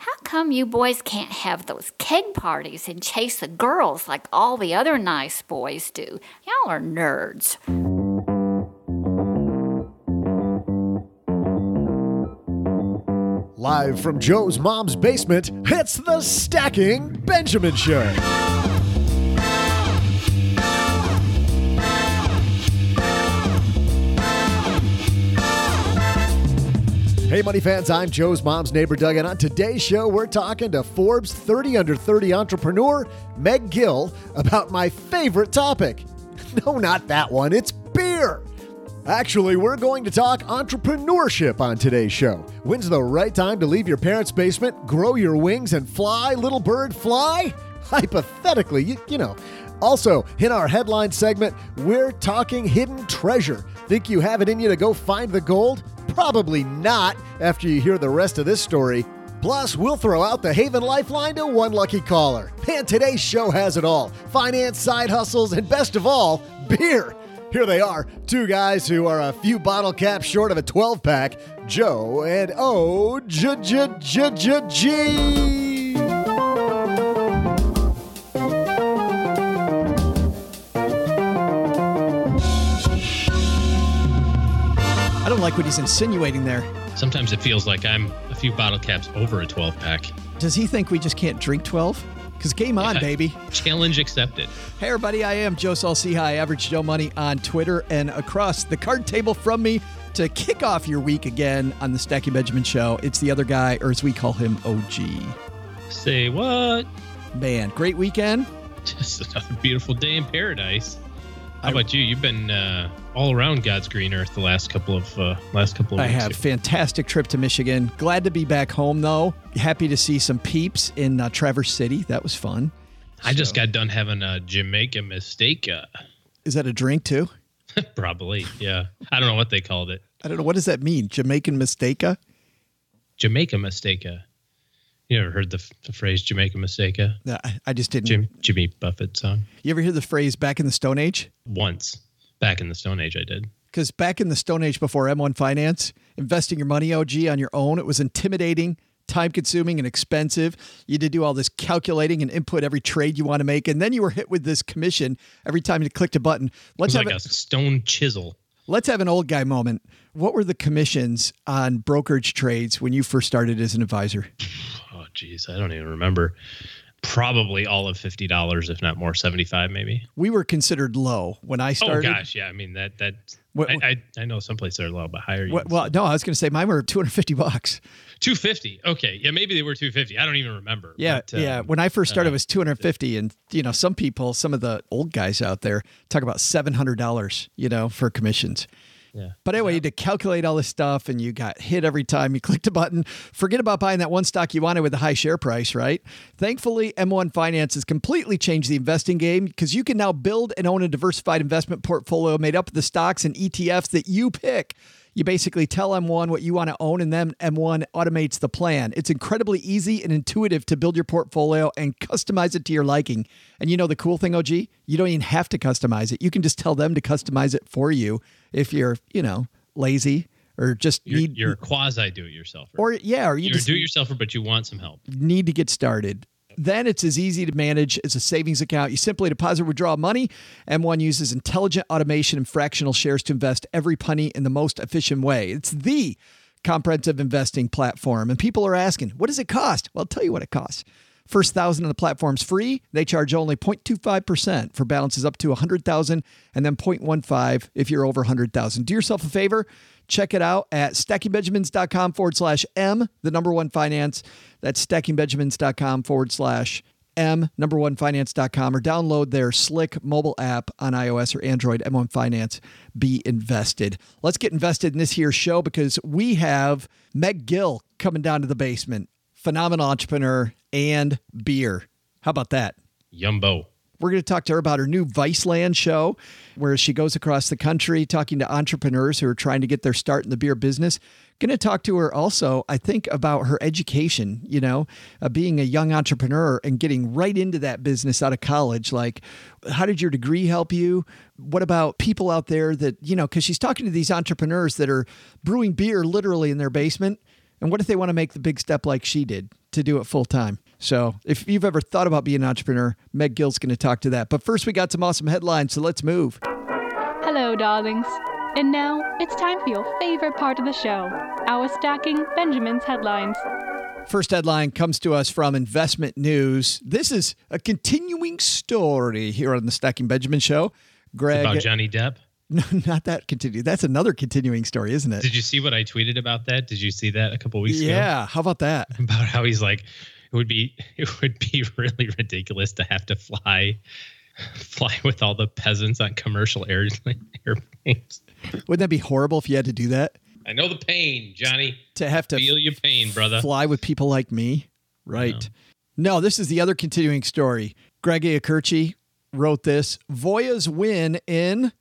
How come you boys can't have those keg parties and chase the girls like all the other nice boys do? Y'all are nerds. Live from Joe's mom's basement, it's the Stacking Benjamin Show. Hey, money fans, I'm Joe's mom's neighbor, Doug, and on today's show, we're talking to Forbes 30 Under 30 entrepreneur Meg Gill about my favorite topic. No, not that one, it's beer. Actually, we're going to talk entrepreneurship on today's show. When's the right time to leave your parents' basement, grow your wings, and fly, little bird, fly? Hypothetically, you, you know. Also, in our headline segment, we're talking hidden treasure. Think you have it in you to go find the gold? Probably not after you hear the rest of this story. Plus, we'll throw out the Haven Lifeline to one lucky caller. And today's show has it all finance, side hustles, and best of all, beer. Here they are, two guys who are a few bottle caps short of a 12 pack Joe and O J J J J G. like what he's insinuating there. Sometimes it feels like I'm a few bottle caps over a 12 pack. Does he think we just can't drink 12? Because game on, Yeah. baby. Challenge accepted. Hey, everybody, I am Joe Saul-Sehy, Average Joe Money on Twitter and across the card table from me to kick off your week again on the Stacking Benjamin Show. It's the other guy, or as we call him, OG. Say what? Man, great weekend. Just another beautiful day in paradise. How I- about you? You've been uh, all around God's green earth the last couple of uh, last couple of I weeks. have fantastic trip to Michigan. Glad to be back home though. Happy to see some peeps in uh, Traverse City. That was fun. I just got done having a Jamaica mistake. Uh, Is that a drink too? probably, yeah. I don't know what they called it. I don't know. What does that mean? Jamaican mistake? Jamaica mistake. You ever heard the, the phrase Jamaica mistake? No, I- I just didn't. Jim Jimmy Buffett song. You ever hear the phrase back in the Stone Age? Once back in the Stone Age, I did. Because back in the Stone Age before M1 Finance, investing your money OG on your own, it was intimidating, time consuming, and expensive. You had to do all this calculating and input every trade you want to make. And then you were hit with this commission every time you clicked a button. Let's was have, like a, a stone chisel. let's have an old guy moment. What were the commissions on brokerage trades when you first started as an advisor? Oh, geez, I don't even remember. Probably all of fifty dollars, if not more, seventy-five maybe. We were considered low when I started. Oh gosh, yeah. I mean that that What- I, I I know some places are low, but higher. Well, well, no, I was going to say mine were 250 bucks. two fifty. Okay, yeah, maybe they were two fifty. I don't even remember. Yeah, but, um, yeah. When I first started, uh, it was 250, and you know, some people, some of the old guys out there, talk about 700 dollars, you know, for commissions. Yeah. But anyway, you had to calculate all this stuff, and you got hit every time you clicked a button. Forget about buying that one stock you wanted with a high share price, right? Thankfully, M1 Finance has completely changed the investing game because you can now build and own a diversified investment portfolio made up of the stocks and ETFs that you pick. You basically tell M1 what you want to own, and then M1 automates the plan. It's incredibly easy and intuitive to build your portfolio and customize it to your liking. And you know the cool thing, OG? You don't even have to customize it. You can just tell them to customize it for you if you're, you know, lazy or just You're, need you're quasi do it yourself. or yeah, or you you're just do-it-yourselfer, but you want some help. need to get started. Then it's as easy to manage as a savings account. You simply deposit or withdraw money. M1 uses intelligent automation and fractional shares to invest every penny in the most efficient way. It's the comprehensive investing platform. And people are asking, what does it cost? Well, I'll tell you what it costs. First thousand on the platform's free. They charge only 0.25% for balances up to 100,000 and then 0.15 if you're over 100,000. Do yourself a favor. Check it out at stackingbenjamins.com forward slash M, the number one finance. That's stackingbenjamins.com forward slash M, number one finance.com, or download their slick mobile app on iOS or Android, M1 Finance. Be invested. Let's get invested in this here show because we have Meg Gill coming down to the basement. Phenomenal entrepreneur and beer. How about that? Yumbo. We're going to talk to her about her new Viceland show, where she goes across the country talking to entrepreneurs who are trying to get their start in the beer business. Going to talk to her also, I think, about her education, you know, uh, being a young entrepreneur and getting right into that business out of college. Like, how did your degree help you? What about people out there that, you know, because she's talking to these entrepreneurs that are brewing beer literally in their basement. And what if they want to make the big step like she did to do it full time? So if you've ever thought about being an entrepreneur, Meg Gill's going to talk to that. But first, we got some awesome headlines, so let's move. Hello, darlings. And now it's time for your favorite part of the show our Stacking Benjamin's headlines. First headline comes to us from Investment News. This is a continuing story here on the Stacking Benjamin show. Greg. About Johnny Depp? No, not that continue. That's another continuing story, isn't it? Did you see what I tweeted about that? Did you see that a couple weeks ago? Yeah. How about that? About how he's like, it would be it would be really ridiculous to have to fly fly with all the peasants on commercial air, airplanes. Wouldn't that be horrible if you had to do that? I know the pain, Johnny. To have to feel your pain, brother. Fly with people like me, right? No, this is the other continuing story. Greg Iacurci wrote this. Voya's win in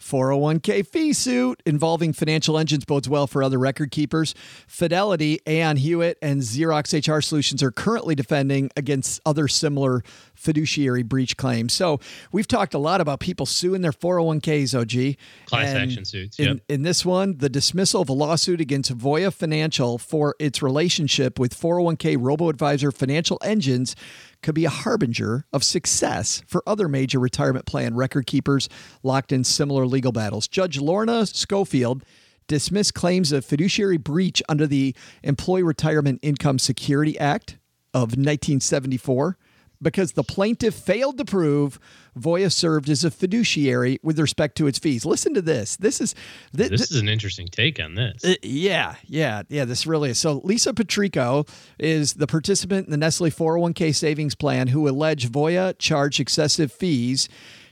401k fee suit involving financial engines bodes well for other record keepers. Fidelity, Aon Hewitt, and Xerox HR Solutions are currently defending against other similar fiduciary breach claims. So we've talked a lot about people suing their 401ks, OG. Class And action suits. In, Yep. in this one, the dismissal of a lawsuit against Voya Financial for its relationship with 401k robo advisor Financial Engines could be a harbinger of success for other major retirement plan record keepers locked in similar legal battles. Judge Lorna Schofield dismissed claims of fiduciary breach under the Employee Retirement Income Security Act of 1974 because the plaintiff failed to prove Voya served as a fiduciary with respect to its fees. Listen to this. This is thi- This is an interesting take on this. uh, yeah, yeah, yeah. This really is. So Lisa Patrico is the participant in the Nestle 401k savings plan who alleged Voya charged excessive fees.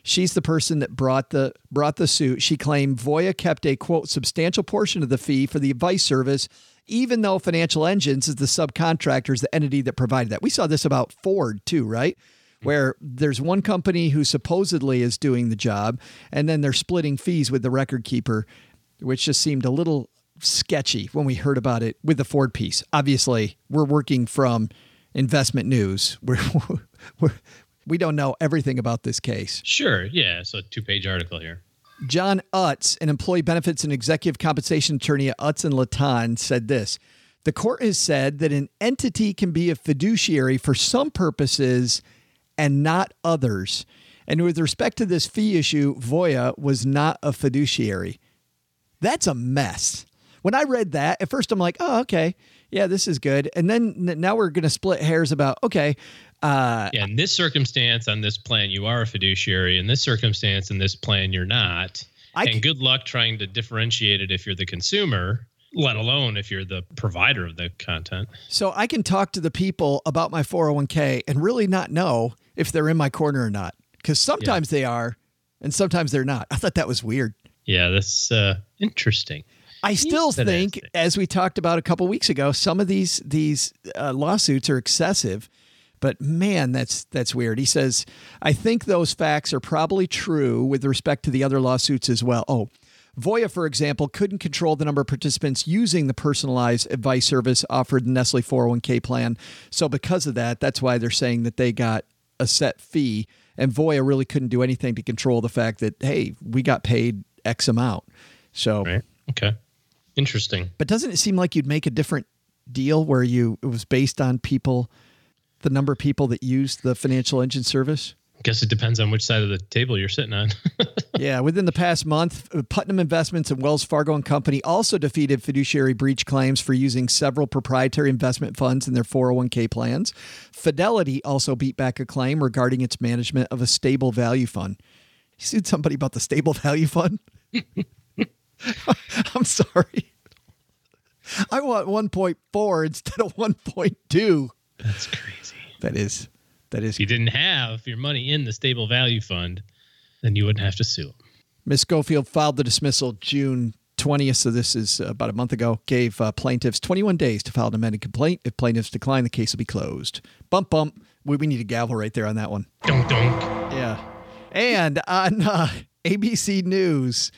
She's the person that brought the brought the suit. She claimed Voya kept a quote substantial portion of the fee for the advice service, even though Financial Engines is the subcontractor, is the entity that provided that. We saw this about Ford too, right? Where there's one company who supposedly is doing the job, and then they're splitting fees with the record keeper which just seemed a little sketchy when we heard about it with the Ford piece. Obviously, we're working from investment news. We're, we're, we don't know everything about this case. Sure. Yeah. So two page article here. John Utz, an employee benefits and executive compensation attorney at Utz and Lattan, said this. The court has said that an entity can be a fiduciary for some purposes and not others. And with respect to this fee issue, Voya was not a fiduciary. That's a mess. When I read that, at first I'm like, oh, okay. Yeah, this is good. And then now we're going to split hairs about, okay, uh, Yeah. In this circumstance, on this plan, you are a fiduciary. In this circumstance, in this plan, you're not. I and c- good luck trying to differentiate it if you're the consumer, let alone if you're the provider of the content. So I can talk to the people about my 401k and really not know if they're in my corner or not. Because sometimes they are and sometimes they're not. I thought that was weird. Yeah, that's uh, interesting. I still think, as we talked about a couple weeks ago, some of these these uh, lawsuits are excessive. But man, that's that's weird. He says, I think those facts are probably true with respect to the other lawsuits as well. Oh, Voya, for example, couldn't control the number of participants using the personalized advice service offered in Nestle 401k plan. So because of that, that's why they're saying that they got a set fee. And Voya really couldn't do anything to control the fact that, hey, we got paid X amount. So Right. Okay. Interesting. but doesn't it seem like you'd make a different deal where you it was based on people, the number of people that use the financial engine service? I Guess it depends on which side of the table you're sitting on. yeah, within the past month, Putnam Investments and Wells Fargo and Company also defeated fiduciary breach claims for using several proprietary investment funds in their 401k plans. Fidelity also beat back a claim regarding its management of a stable value fund. You sued somebody about the stable value fund? I'm sorry. I want 1.4 instead of 1.2. That's crazy. That is that is. If you didn't have your money in the stable value fund, then you wouldn't have to sue them. Ms. Schofield filed the dismissal June 20th, so this is about a month ago, gave uh, plaintiffs 21 days to file an amended complaint. If plaintiffs decline, the case will be closed. Bump, bump. We, we need a gavel right there on that one. Dunk, dunk. Yeah. And on uh, ABC News,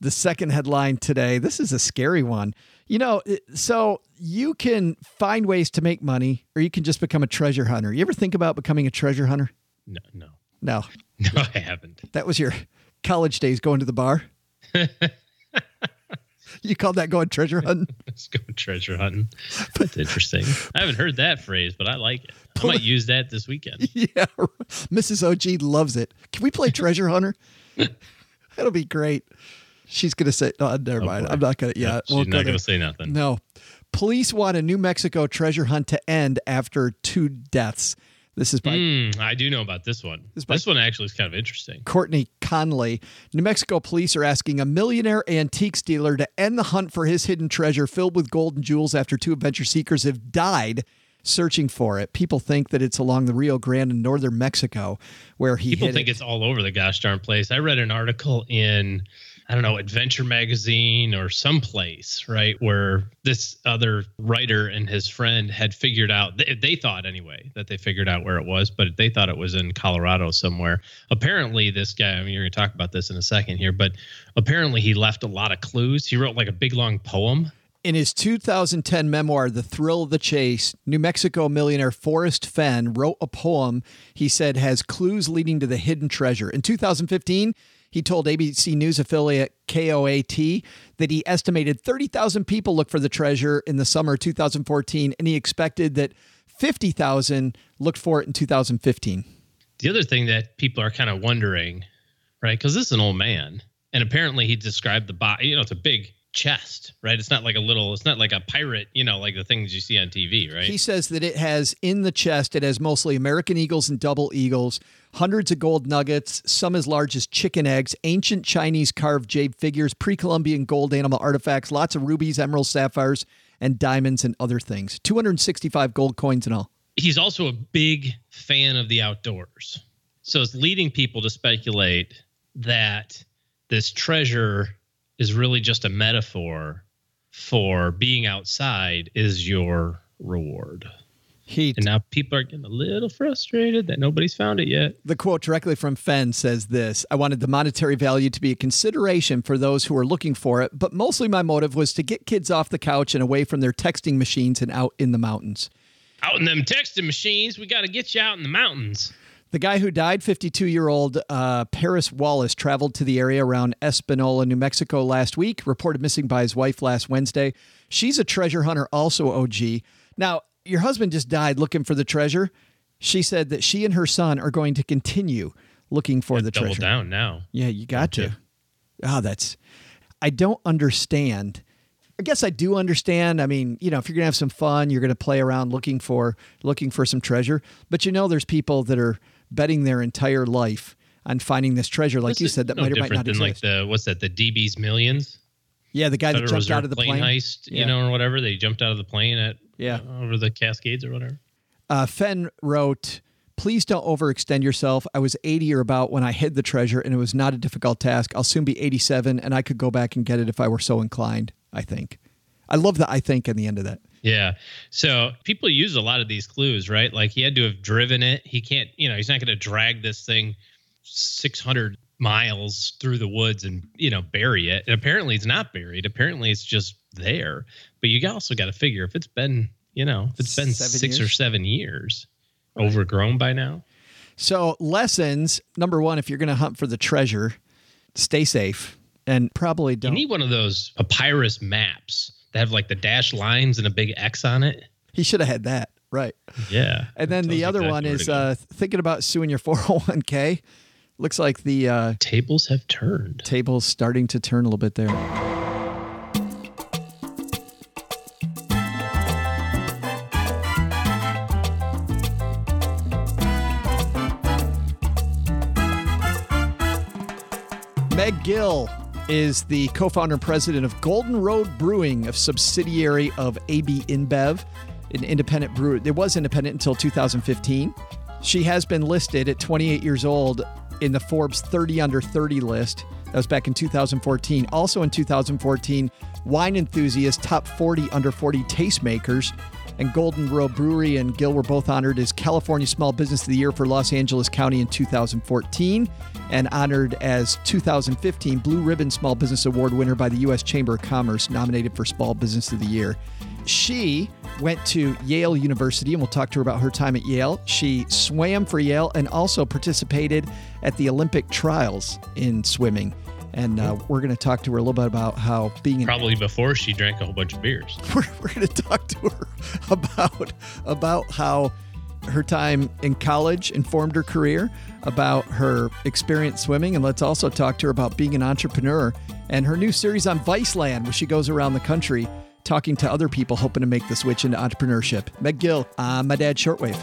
the second headline today, this is a scary one. You know, so you can find ways to make money or you can just become a treasure hunter. You ever think about becoming a treasure hunter? No, no. No. No, I haven't. That was your college days going to the bar? you called that going treasure hunting? Let's go treasure hunting. That's interesting. I haven't heard that phrase, but I like it. I might use that this weekend. Yeah. Mrs. OG loves it. Can we play treasure hunter? That'll be great. She's going to say, oh, never oh, mind. Boy. I'm not going to, yeah. she's we'll not going to say nothing. No. Police want a New Mexico treasure hunt to end after two deaths. This is by. Mm, I do know about this one. This, this one actually is kind of interesting. Courtney Conley. New Mexico police are asking a millionaire antiques dealer to end the hunt for his hidden treasure filled with gold and jewels after two adventure seekers have died searching for it. People think that it's along the Rio Grande in northern Mexico where he People think it. it's all over the gosh darn place. I read an article in I don't know, Adventure Magazine or someplace, right, where this other writer and his friend had figured out, they, they, thought anyway, that they figured out where it was, but they thought it was in Colorado somewhere. Apparently, this guy, I mean, you're going to talk about this in a second here, but apparently he left a lot of clues. He wrote like a big long poem. In his 2010 memoir, The Thrill of the Chase, New Mexico millionaire Forrest Fenn wrote a poem he said has clues leading to the hidden treasure. In 2015, he told ABC News affiliate KOAT that he estimated 30,000 people looked for the treasure in the summer of 2014, and he expected that 50,000 looked for it in 2015. The other thing that people are kind of wondering, right? Because this is an old man, and apparently he described the body. You know, it's a big chest, right? It's not like a little, it's not like a pirate, you know, like the things you see on TV, right? He says that it has in the chest, it has mostly American eagles and double eagles, hundreds of gold nuggets, some as large as chicken eggs, ancient Chinese carved jade figures, pre Columbian gold animal artifacts, lots of rubies, emeralds, sapphires, and diamonds and other things. 265 gold coins and all. He's also a big fan of the outdoors. So it's leading people to speculate that this treasure is really just a metaphor for being outside is your reward. Heat. And now people are getting a little frustrated that nobody's found it yet. The quote directly from Fenn says this I wanted the monetary value to be a consideration for those who are looking for it, but mostly my motive was to get kids off the couch and away from their texting machines and out in the mountains. Out in them texting machines, we got to get you out in the mountains. The guy who died, 52 year old uh, Paris Wallace, traveled to the area around Espanola, New Mexico last week, reported missing by his wife last Wednesday. She's a treasure hunter, also OG. Now, your husband just died looking for the treasure. She said that she and her son are going to continue looking for the double treasure. down now. Yeah, you got to. Ah, oh, that's. I don't understand. I guess I do understand. I mean, you know, if you're gonna have some fun, you're gonna play around looking for looking for some treasure. But you know, there's people that are betting their entire life on finding this treasure, like you said, that no might or might not than exist. Like the what's that? The DB's Millions. Yeah, the guy Federal that jumped Reserve out of the plane, plane heist, yeah. you know, or whatever. They jumped out of the plane at yeah over the Cascades or whatever. Uh, Fenn wrote, "Please don't overextend yourself. I was 80 or about when I hid the treasure, and it was not a difficult task. I'll soon be 87, and I could go back and get it if I were so inclined. I think. I love the I think in the end of that. Yeah. So people use a lot of these clues, right? Like he had to have driven it. He can't, you know, he's not going to drag this thing 600 miles through the woods and, you know, bury it. And apparently it's not buried. Apparently it's just there. But you also got to figure if it's been, you know, if it's been seven six years? or seven years, right. overgrown by now. So, lessons number one, if you're going to hunt for the treasure, stay safe and probably don't. You need one of those papyrus maps that have like the dashed lines and a big X on it. He should have had that. right. Yeah. And then the other one is uh, thinking about suing your 401k. Looks like the uh, tables have turned. Tables starting to turn a little bit there. Meg Gill is the co founder and president of Golden Road Brewing, a subsidiary of AB InBev, an independent brewer. It was independent until 2015. She has been listed at 28 years old in the Forbes 30 under 30 list. That was back in 2014. Also in 2014, Wine Enthusiast Top 40 Under 40 Tastemakers and Golden Road Brewery and Gill were both honored as California Small Business of the Year for Los Angeles County in 2014 and honored as 2015 Blue Ribbon Small Business Award winner by the U.S. Chamber of Commerce, nominated for Small Business of the Year. She went to Yale University, and we'll talk to her about her time at Yale. She swam for Yale and also participated at the Olympic trials in swimming. And uh, we're going to talk to her a little bit about how being an probably before she drank a whole bunch of beers. We're, we're going to talk to her about about how her time in college informed her career, about her experience swimming, and let's also talk to her about being an entrepreneur and her new series on Viceland, where she goes around the country talking to other people hoping to make the switch into entrepreneurship. Meg Gill, on my dad, shortwave.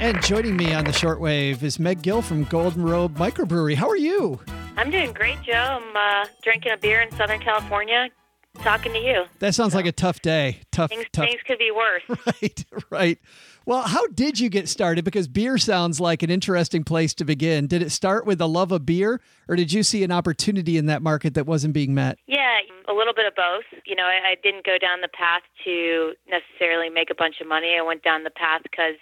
And joining me on the shortwave is Meg Gill from Golden Road Microbrewery. How are you? I'm doing great, Joe. I'm uh, drinking a beer in Southern California, talking to you. That sounds like a tough day. Tough, Things, tough. things could be worse. Right, right. Well, how did you get started? Because beer sounds like an interesting place to begin. Did it start with a love of beer, or did you see an opportunity in that market that wasn't being met? Yeah, a little bit of both. You know, I, I didn't go down the path to necessarily make a bunch of money. I went down the path because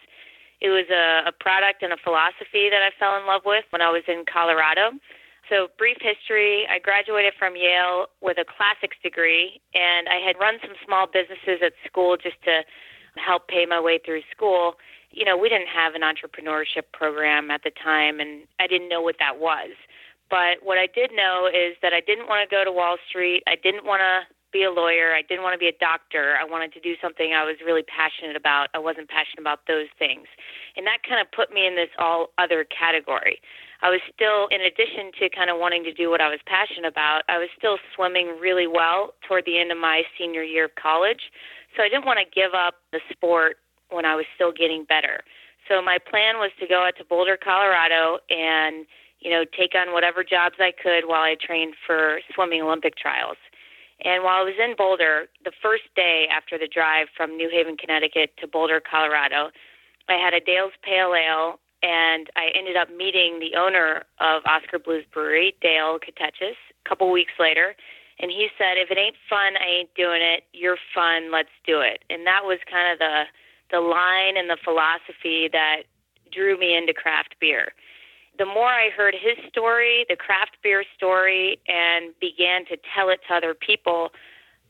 it was a, a product and a philosophy that I fell in love with when I was in Colorado. So, brief history I graduated from Yale with a classics degree, and I had run some small businesses at school just to help pay my way through school. You know, we didn't have an entrepreneurship program at the time, and I didn't know what that was. But what I did know is that I didn't want to go to Wall Street. I didn't want to be a lawyer. I didn't want to be a doctor. I wanted to do something I was really passionate about. I wasn't passionate about those things. And that kind of put me in this all other category. I was still, in addition to kind of wanting to do what I was passionate about, I was still swimming really well toward the end of my senior year of college. So I didn't want to give up the sport when I was still getting better. So my plan was to go out to Boulder, Colorado, and you know take on whatever jobs I could while I trained for swimming Olympic trials. And while I was in Boulder, the first day after the drive from New Haven, Connecticut to Boulder, Colorado, I had a Dale's Pale Ale, and I ended up meeting the owner of Oskar Blues Brewery, Dale Katechis, a couple weeks later. And he said, "If it ain't fun, I ain't doing it. You're fun. Let's do it." And that was kind of the the line and the philosophy that drew me into craft beer the more I heard his story, the craft beer story, and began to tell it to other people,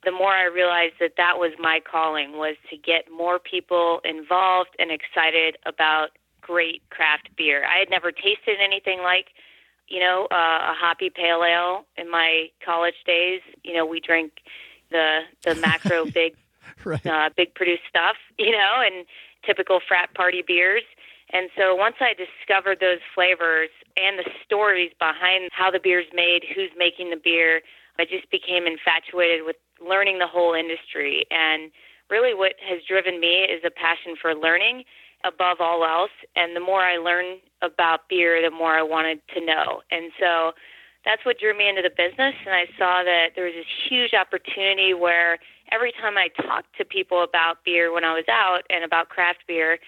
the more I realized that that was my calling was to get more people involved and excited about great craft beer. I had never tasted anything like, you know, uh, a hoppy pale ale in my college days. You know, we drank the the macro big Right. uh, big produced stuff, you know, and typical frat party beers. And so once I discovered those flavors and the stories behind how the beer's made, who's making the beer, I just became infatuated with learning the whole industry. And really, what has driven me is a passion for learning above all else. And the more I learn about beer, the more I wanted to know. And so that's what drew me into the business. And I saw that there was this huge opportunity where every time I talked to people about beer when I was out and about craft beer,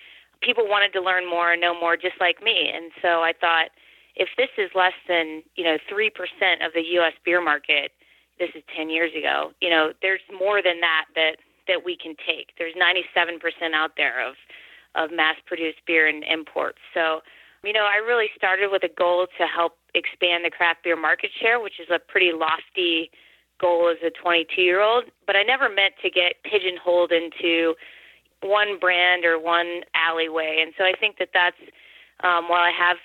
people wanted to learn more and know more just like me. And so I thought, if this is less than, you know, 3% of the U.S. beer market, this is 10 years ago, you know, there's more than that that, that we can take. There's 97% out there of, of mass produced beer and imports. So, you know, I really started with a goal to help expand the craft beer market share, which is a pretty lofty goal as a 22 year old. But I never meant to get pigeonholed into one brand or one alleyway. And so I think that that's um, while I have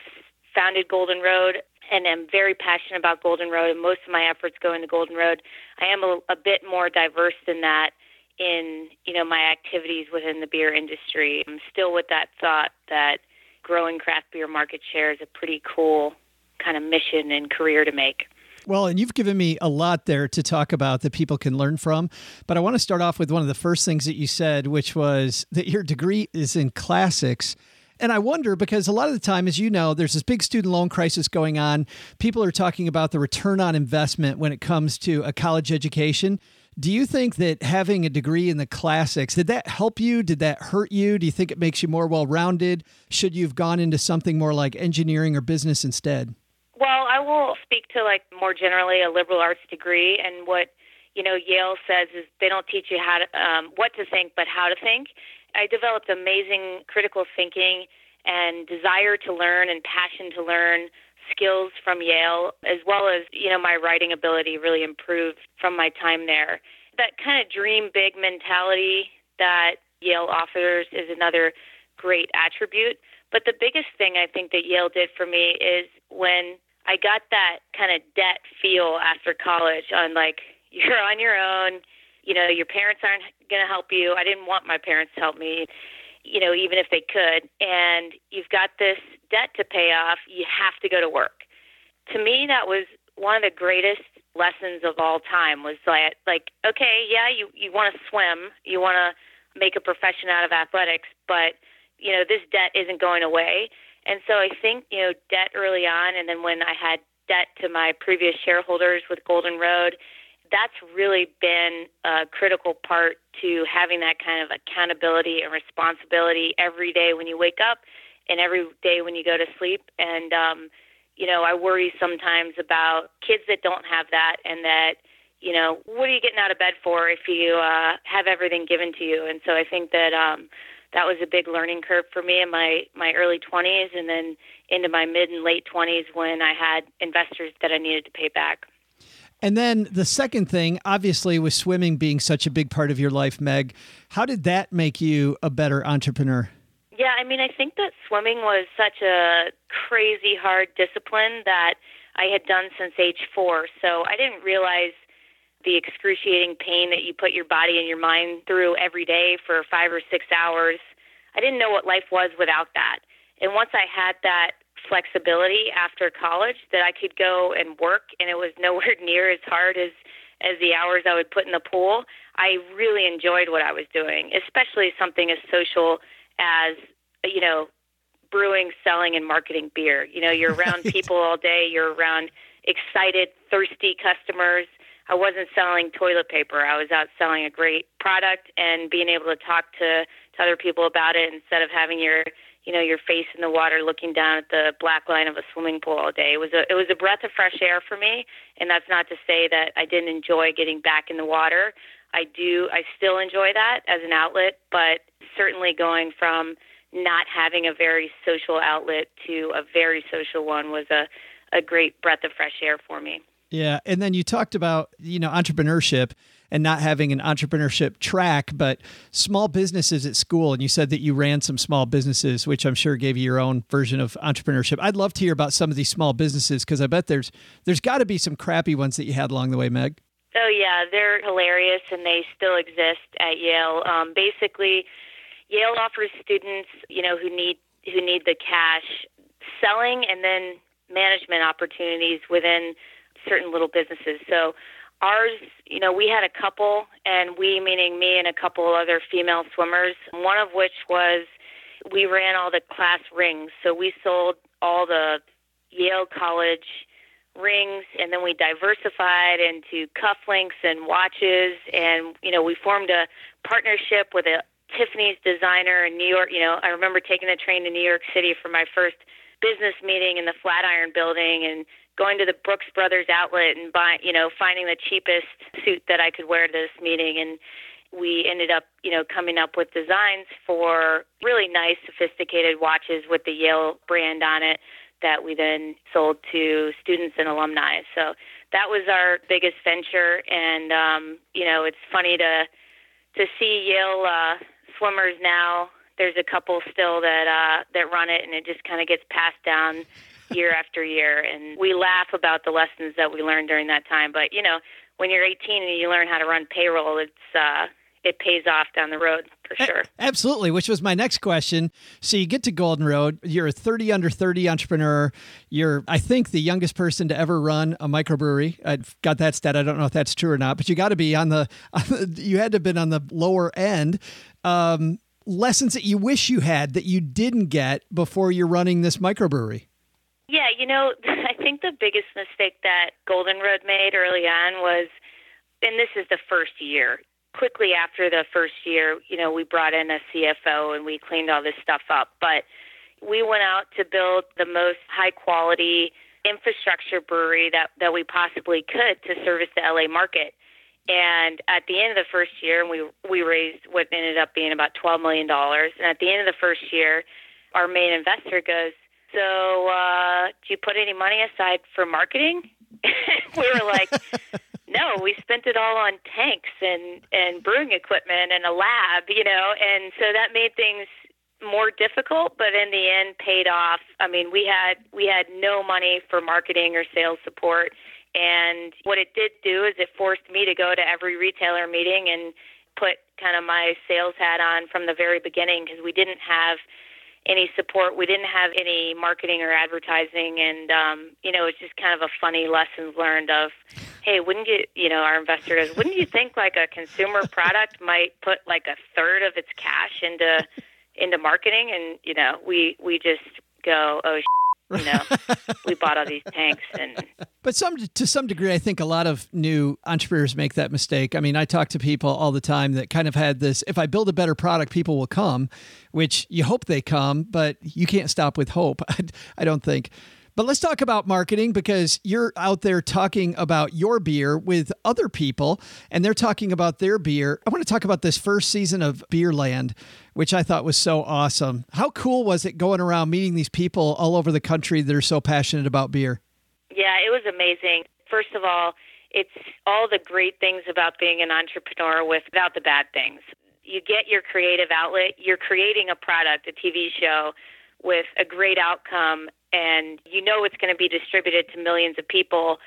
founded Golden Road and am very passionate about Golden Road, and most of my efforts go into Golden Road. I am a, a bit more diverse than that in you know my activities within the beer industry. I'm still with that thought that growing craft beer market share is a pretty cool kind of mission and career to make. Well, and you've given me a lot there to talk about that people can learn from. But I want to start off with one of the first things that you said, which was that your degree is in classics. And I wonder because a lot of the time, as you know, there's this big student loan crisis going on. People are talking about the return on investment when it comes to a college education. Do you think that having a degree in the classics, did that help you? Did that hurt you? Do you think it makes you more well rounded? Should you have gone into something more like engineering or business instead? Well, I will speak to like more generally a liberal arts degree, and what you know Yale says is they don't teach you how to um, what to think, but how to think. I developed amazing critical thinking and desire to learn and passion to learn skills from Yale, as well as you know my writing ability really improved from my time there. That kind of dream big mentality that Yale offers is another great attribute. But the biggest thing I think that Yale did for me is when I got that kind of debt feel after college on like you're on your own, you know, your parents aren't going to help you. I didn't want my parents to help me, you know, even if they could. And you've got this debt to pay off. You have to go to work. To me, that was one of the greatest lessons of all time was like, like okay, yeah, you, you want to swim, you want to make a profession out of athletics, but, you know, this debt isn't going away and so I think, you know, debt early on, and then when I had debt to my previous shareholders with Golden Road, that's really been a critical part to having that kind of accountability and responsibility every day when you wake up and every day when you go to sleep. And, um, you know, I worry sometimes about kids that don't have that and that, you know, what are you getting out of bed for if you uh, have everything given to you? And so I think that, um, that was a big learning curve for me in my my early 20s and then into my mid and late 20s when I had investors that I needed to pay back. And then the second thing, obviously, with swimming being such a big part of your life, Meg, how did that make you a better entrepreneur? Yeah, I mean, I think that swimming was such a crazy hard discipline that I had done since age four. So I didn't realize the excruciating pain that you put your body and your mind through every day for five or six hours. I didn't know what life was without that. And once I had that flexibility after college that I could go and work and it was nowhere near as hard as as the hours I would put in the pool, I really enjoyed what I was doing, especially something as social as you know, brewing, selling and marketing beer. You know, you're around people all day, you're around excited, thirsty customers I wasn't selling toilet paper. I was out selling a great product and being able to talk to, to other people about it instead of having your you know your face in the water looking down at the black line of a swimming pool all day. It was a it was a breath of fresh air for me, and that's not to say that I didn't enjoy getting back in the water. I do I still enjoy that as an outlet, but certainly going from not having a very social outlet to a very social one was a a great breath of fresh air for me. Yeah, and then you talked about you know entrepreneurship and not having an entrepreneurship track, but small businesses at school. And you said that you ran some small businesses, which I'm sure gave you your own version of entrepreneurship. I'd love to hear about some of these small businesses because I bet there's there's got to be some crappy ones that you had along the way, Meg. Oh yeah, they're hilarious, and they still exist at Yale. Um, basically, Yale offers students, you know, who need who need the cash, selling and then management opportunities within certain little businesses. So ours, you know, we had a couple, and we meaning me and a couple other female swimmers. One of which was we ran all the class rings. So we sold all the Yale College rings, and then we diversified into cufflinks and watches, and you know, we formed a partnership with a Tiffany's designer in New York. You know, I remember taking the train to New York City for my first business meeting in the Flatiron Building, and going to the Brooks Brothers outlet and buying, you know, finding the cheapest suit that I could wear to this meeting. And we ended up, you know, coming up with designs for really nice, sophisticated watches with the Yale brand on it that we then sold to students and alumni. So that was our biggest venture. And, um, you know, it's funny to, to see Yale uh, swimmers now. There's a couple still that uh, that run it, and it just kind of gets passed down year after year. And we laugh about the lessons that we learned during that time. But, you know, when you're 18 and you learn how to run payroll, it's, uh, it pays off down the road for sure. Absolutely, which was my next question. So you get to Golden Road, you're a 30 under 30 entrepreneur. You're, I think, the youngest person to ever run a microbrewery. I've got that stat. I don't know if that's true or not, but you got to be on the, on the, you had to have been on the lower end. Um, lessons that you wish you had that you didn't get before you're running this microbrewery? Yeah, you know, I think the biggest mistake that Golden Road made early on was, and this is the first year. Quickly after the first year, you know, we brought in a CFO and we cleaned all this stuff up. But we went out to build the most high quality infrastructure brewery that, that we possibly could to service the LA market. And at the end of the first year, we we raised what ended up being about twelve million dollars. And at the end of the first year, our main investor goes, "So, uh, do you put any money aside for marketing?" we were like, "No, we spent it all on tanks and and brewing equipment and a lab, you know." And so that made things more difficult, but in the end, paid off. I mean, we had we had no money for marketing or sales support and what it did do is it forced me to go to every retailer meeting and put kind of my sales hat on from the very beginning because we didn't have any support. We didn't have any marketing or advertising. And, um, you know, it's just kind of a funny lessons learned of, hey, wouldn't you, you know, our investor goes, wouldn't you think like a consumer product might put like a third of its cash into, into marketing? And, you know, we, we just go, oh, you know, we bought all these tanks and. But some to some degree, I think a lot of new entrepreneurs make that mistake. I mean, I talk to people all the time that kind of had this: if I build a better product, people will come, which you hope they come, but you can't stop with hope. I don't think. But let's talk about marketing because you're out there talking about your beer with other people and they're talking about their beer. I want to talk about this first season of Beerland, which I thought was so awesome. How cool was it going around meeting these people all over the country that are so passionate about beer? Yeah, it was amazing. First of all, it's all the great things about being an entrepreneur without the bad things. You get your creative outlet, you're creating a product, a TV show with a great outcome and you know it's going to be distributed to millions of people.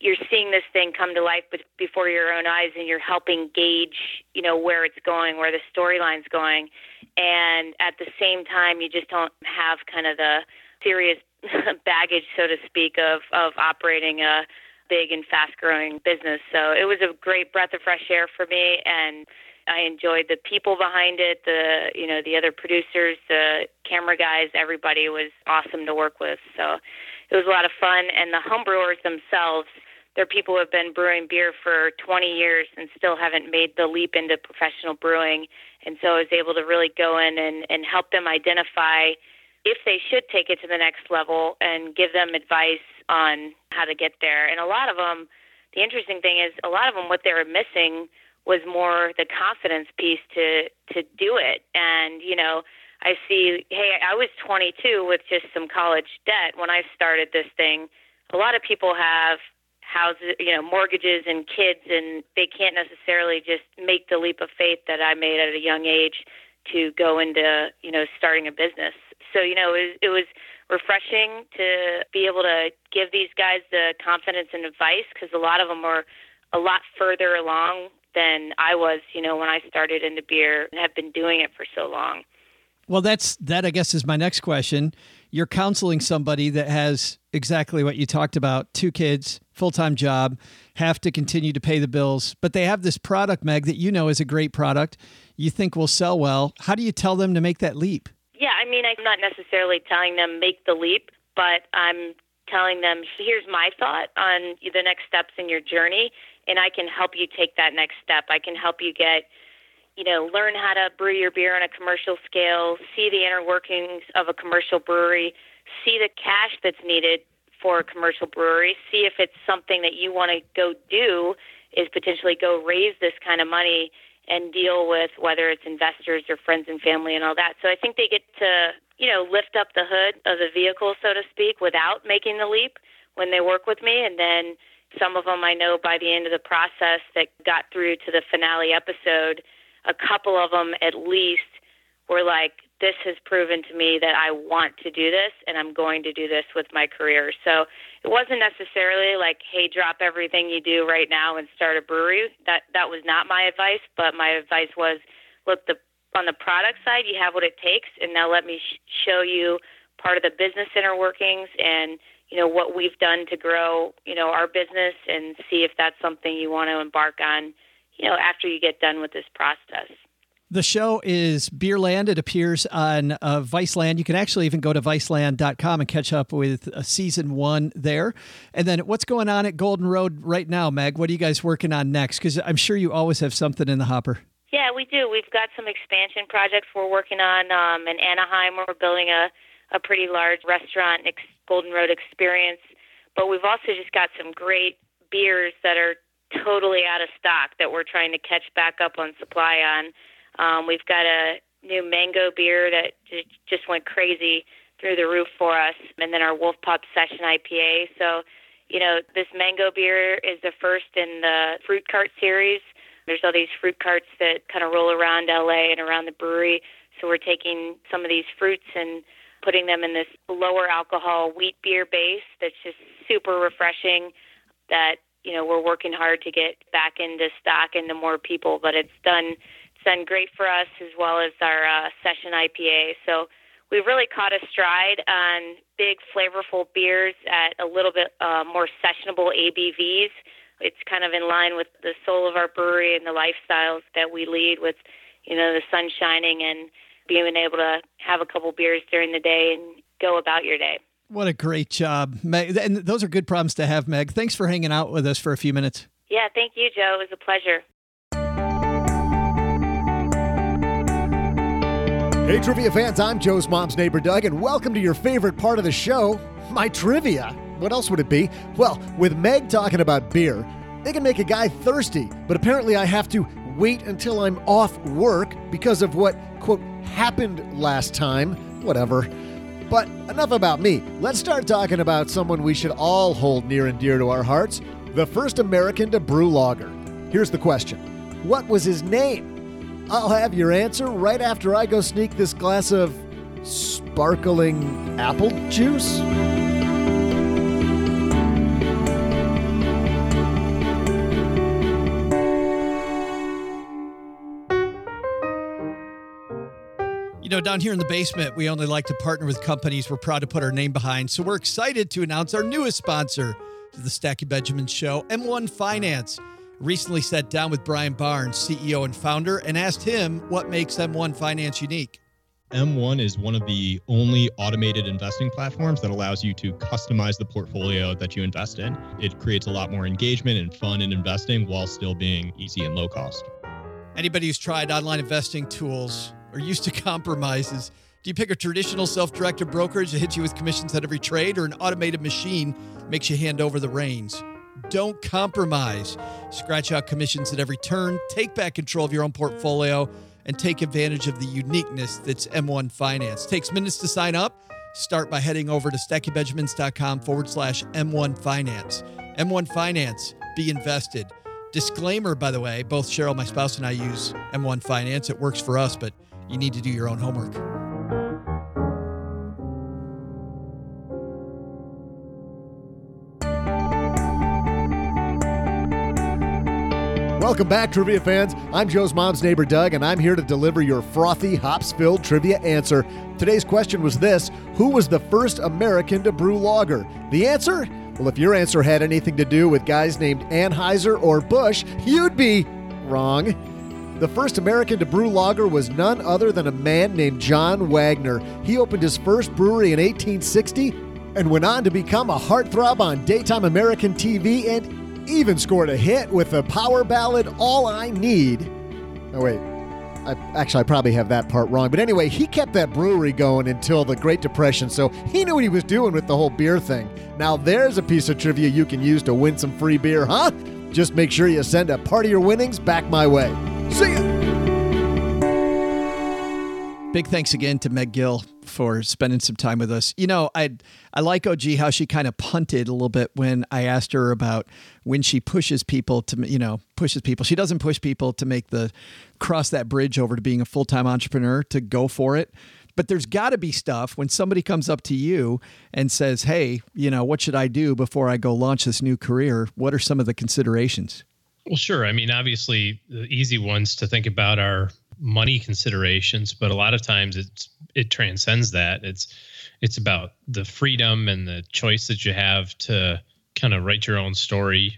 You're seeing this thing come to life before your own eyes and you're helping gauge you know where it's going where the storyline's going. And at the same time you just don't have kind of the serious baggage so to speak of of operating a big and fast growing business. So it was a great breath of fresh air for me and I enjoyed the people behind it, the you know the other producers, the camera guys. Everybody was awesome to work with. So it was a lot of fun. And the homebrewers themselves, they're people who have been brewing beer for 20 years and still haven't made the leap into professional brewing. And so I was able to really go in and, and help them identify if they should take it to the next level and give them advice on how to get there. And a lot of them, the interesting thing is, a lot of them, what they were missing was more the confidence piece to to do it. And you know, I see, hey, I was 22 with just some college debt when I started this thing. A lot of people have houses, you know, mortgages and kids, and they can't necessarily just make the leap of faith that I made at a young age to go into, you know, starting a business. So, you know, it, it was refreshing to be able to give these guys the confidence and advice because a lot of them were a lot further along than I was, you know, when I started into beer and have been doing it for so long. Well, that's that I guess is my next question. You're counseling somebody that has exactly what you talked about, two kids, full-time job, have to continue to pay the bills, but they have this product Meg that you know is a great product, you think will sell well. How do you tell them to make that leap? Yeah, I mean, I'm not necessarily telling them make the leap, but I'm telling them here's my thought on the next steps in your journey and I can help you take that next step. I can help you get, you know, learn how to brew your beer on a commercial scale, see the inner workings of a commercial brewery, see the cash that's needed for a commercial brewery, see if it's something that you want to go do is potentially go raise this kind of money and deal with whether it's investors or friends and family and all that. So I think they get to, you know, lift up the hood of the vehicle, so to speak, without making the leap when they work with me and then some of them I know by the end of the process that got through to the finale episode, a couple of them at least were like, this has proven to me that I want to do this and I'm going to do this with my career. So it wasn't necessarily like, hey, drop everything you do right now and start a brewery. That that was not my advice, but my advice was, look, the on the product side, you have what it takes, and now let me sh- show you part of the business inner workings and you know what we've done to grow you know our business and see if that's something you want to embark on you know after you get done with this process the show is Beerland. It appears on uh, Viceland. You can actually even go to viceland.com and catch up with uh, season one there. And then what's going on at Golden Road right now, Meg? What are you guys working on next? Because I'm sure you always have something in the hopper. Yeah, we do. We've got some expansion projects we're working on um, in Anaheim. We're building a, a pretty large restaurant, ex- Golden Road experience. But we've also just got some great beers that are totally out of stock that we're trying to catch back up on supply on. Um, we've got a new mango beer that just went crazy through the roof for us, and then our Wolf Pup Session IPA. So, you know, this mango beer is the first in the fruit cart series. There's all these fruit carts that kind of roll around LA and around the brewery. So we're taking some of these fruits and putting them in this lower alcohol wheat beer base that's just super refreshing. That you know we're working hard to get back into stock and to more people, but it's done it's done great for us as well as our uh, session IPA. So we've really caught a stride on big, flavorful beers at a little bit uh, more sessionable ABVs. It's kind of in line with the soul of our brewery and the lifestyles that we lead with, you know, the sun shining and being able to have a couple beers during the day and go about your day. What a great job, Meg. And those are good problems to have, Meg. Thanks for hanging out with us for a few minutes. Yeah, thank you, Joe. It was a pleasure. Hey, trivia fans, I'm Joe's mom's neighbor, Doug, and welcome to your favorite part of the show my trivia. What else would it be? Well, with Meg talking about beer, they can make a guy thirsty, but apparently I have to wait until I'm off work because of what, quote, happened last time. Whatever. But enough about me. Let's start talking about someone we should all hold near and dear to our hearts the first American to brew lager. Here's the question What was his name? I'll have your answer right after I go sneak this glass of sparkling apple juice. Know, down here in the basement, we only like to partner with companies we're proud to put our name behind. So we're excited to announce our newest sponsor to the Stacking Benjamins Show, M1 Finance recently sat down with Brian Barnes, CEO and founder, and asked him what makes M1 Finance unique. M1 is one of the only automated investing platforms that allows you to customize the portfolio that you invest in. It creates a lot more engagement and fun in investing while still being easy and low cost. Anybody who's tried online investing tools or used to compromises, do you pick a traditional self directed brokerage that hits you with commissions at every trade or an automated machine makes you hand over the reins? Don't compromise. Scratch out commissions at every turn, take back control of your own portfolio, and take advantage of the uniqueness that's M1 Finance. Takes minutes to sign up. Start by heading over to stackingbenjamins.com forward slash M1 Finance. M1 Finance, be invested. Disclaimer, by the way, both Cheryl, my spouse, and I use M1 Finance. It works for us, but you need to do your own homework. Welcome back, trivia fans. I'm Joe's mom's neighbor, Doug, and I'm here to deliver your frothy, hops filled trivia answer. Today's question was this Who was the first American to brew lager? The answer? Well, if your answer had anything to do with guys named Anheuser or Bush, you'd be wrong. The first American to brew lager was none other than a man named John Wagner. He opened his first brewery in 1860 and went on to become a heartthrob on daytime American TV and even scored a hit with the power ballad All I Need. Oh, wait. I, actually, I probably have that part wrong. But anyway, he kept that brewery going until the Great Depression, so he knew what he was doing with the whole beer thing. Now, there's a piece of trivia you can use to win some free beer, huh? Just make sure you send a part of your winnings back my way. See! Big thanks again to Meg Gill for spending some time with us. You know, I I like OG how she kind of punted a little bit when I asked her about when she pushes people to you know pushes people. She doesn't push people to make the cross that bridge over to being a full time entrepreneur to go for it. But there's got to be stuff when somebody comes up to you and says, "Hey, you know, what should I do before I go launch this new career? What are some of the considerations?" Well, sure. I mean, obviously, the easy ones to think about are money considerations, but a lot of times it's it transcends that. It's it's about the freedom and the choice that you have to kind of write your own story,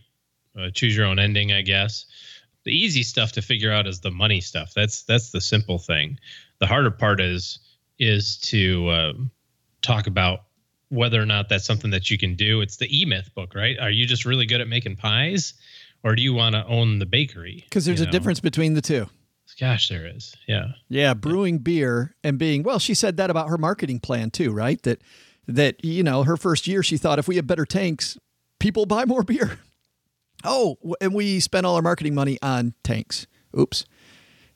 uh, choose your own ending, I guess. The easy stuff to figure out is the money stuff. That's that's the simple thing. The harder part is is to um, talk about whether or not that's something that you can do. It's the E Myth book, right? Are you just really good at making pies, or do you want to own the bakery? Because there's a know? difference between the two. Gosh, there is. Yeah. Yeah, brewing beer and being well, she said that about her marketing plan too, right? That that you know, her first year she thought if we have better tanks, people buy more beer. Oh, and we spent all our marketing money on tanks. Oops.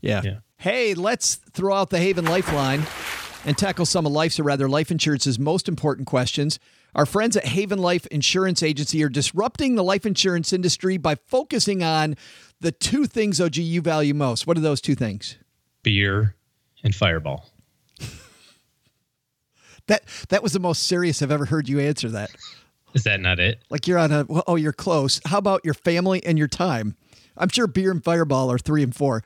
Yeah. Yeah. Hey, let's throw out the Haven Lifeline and tackle some of life's or rather life insurance's most important questions. Our friends at Haven Life Insurance Agency are disrupting the life insurance industry by focusing on the two things OG you value most. What are those two things? Beer and Fireball. That that was the most serious I've ever heard you answer that. Is that not it? Like you're on a well, oh, you're close. How about your family and your time? I'm sure beer and fireball are three and four.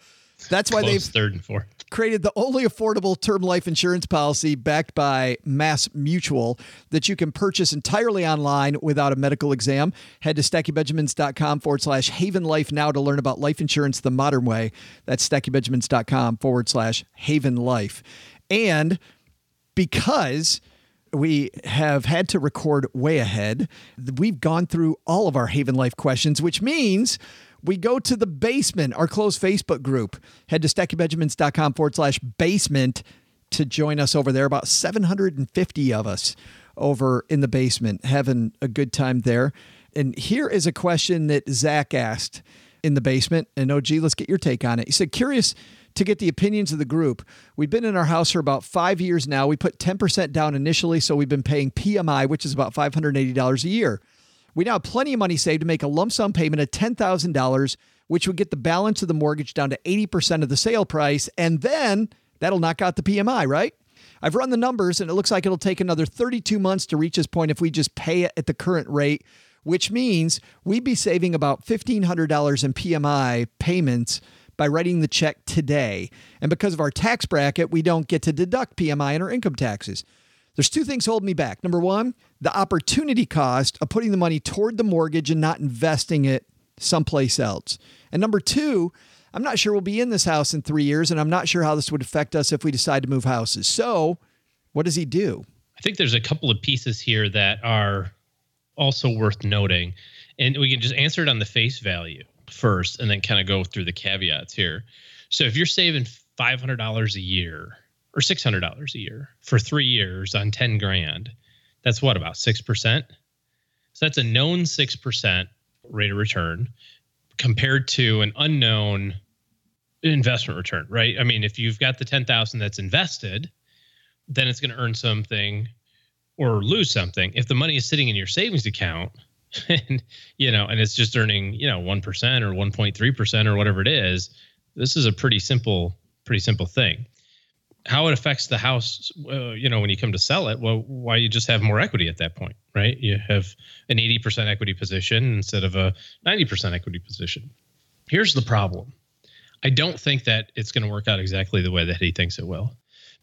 That's why Close they've third and fourth. Created the only affordable term life insurance policy backed by Mass Mutual that you can purchase entirely online without a medical exam. Head to stackingbenjamins.com forward slash haven life now to learn about life insurance the modern way. That's stackingbenjamins.com forward slash haven life. And because we have had to record way ahead. We've gone through all of our Haven Life questions, which means we go to the basement, our closed Facebook group. Head to stackingbenjamins.com forward slash basement to join us over there. About 750 of us over in the basement having a good time there. And here is a question that Zach asked in the basement. And OG, let's get your take on it. He said, curious to get the opinions of the group. We've been in our house for about five years now. We put 10% down initially, so we've been paying PMI, which is about $580 a year. We now have plenty of money saved to make a lump sum payment of $10,000, which would get the balance of the mortgage down to 80% of the sale price. And then that'll knock out the PMI, right? I've run the numbers and it looks like it'll take another 32 months to reach this point if we just pay it at the current rate, which means we'd be saving about $1,500 in PMI payments by writing the check today. And because of our tax bracket, we don't get to deduct PMI in our income taxes. There's two things holding me back. Number one, the opportunity cost of putting the money toward the mortgage and not investing it someplace else. And number two, I'm not sure we'll be in this house in three years, and I'm not sure how this would affect us if we decide to move houses. So, what does he do? I think there's a couple of pieces here that are also worth noting. And we can just answer it on the face value first and then kind of go through the caveats here. So if you're saving $500 a year or $600 a year for three years on 10 grand, that's what, about 6%? So that's a known 6% rate of return compared to an unknown investment return, right? I mean, if you've got the 10,000 that's invested, then it's going to earn something or lose something. If the money is sitting in your savings account and you know, and it's just earning, you know, 1% or 1.3% or whatever it is, this is a pretty simple pretty simple thing. How it affects the house, uh, you know, when you come to sell it, well, why you just have more equity at that point, right? You have an 80% equity position instead of a 90% equity position. Here's the problem. I don't think that it's going to work out exactly the way that he thinks it will.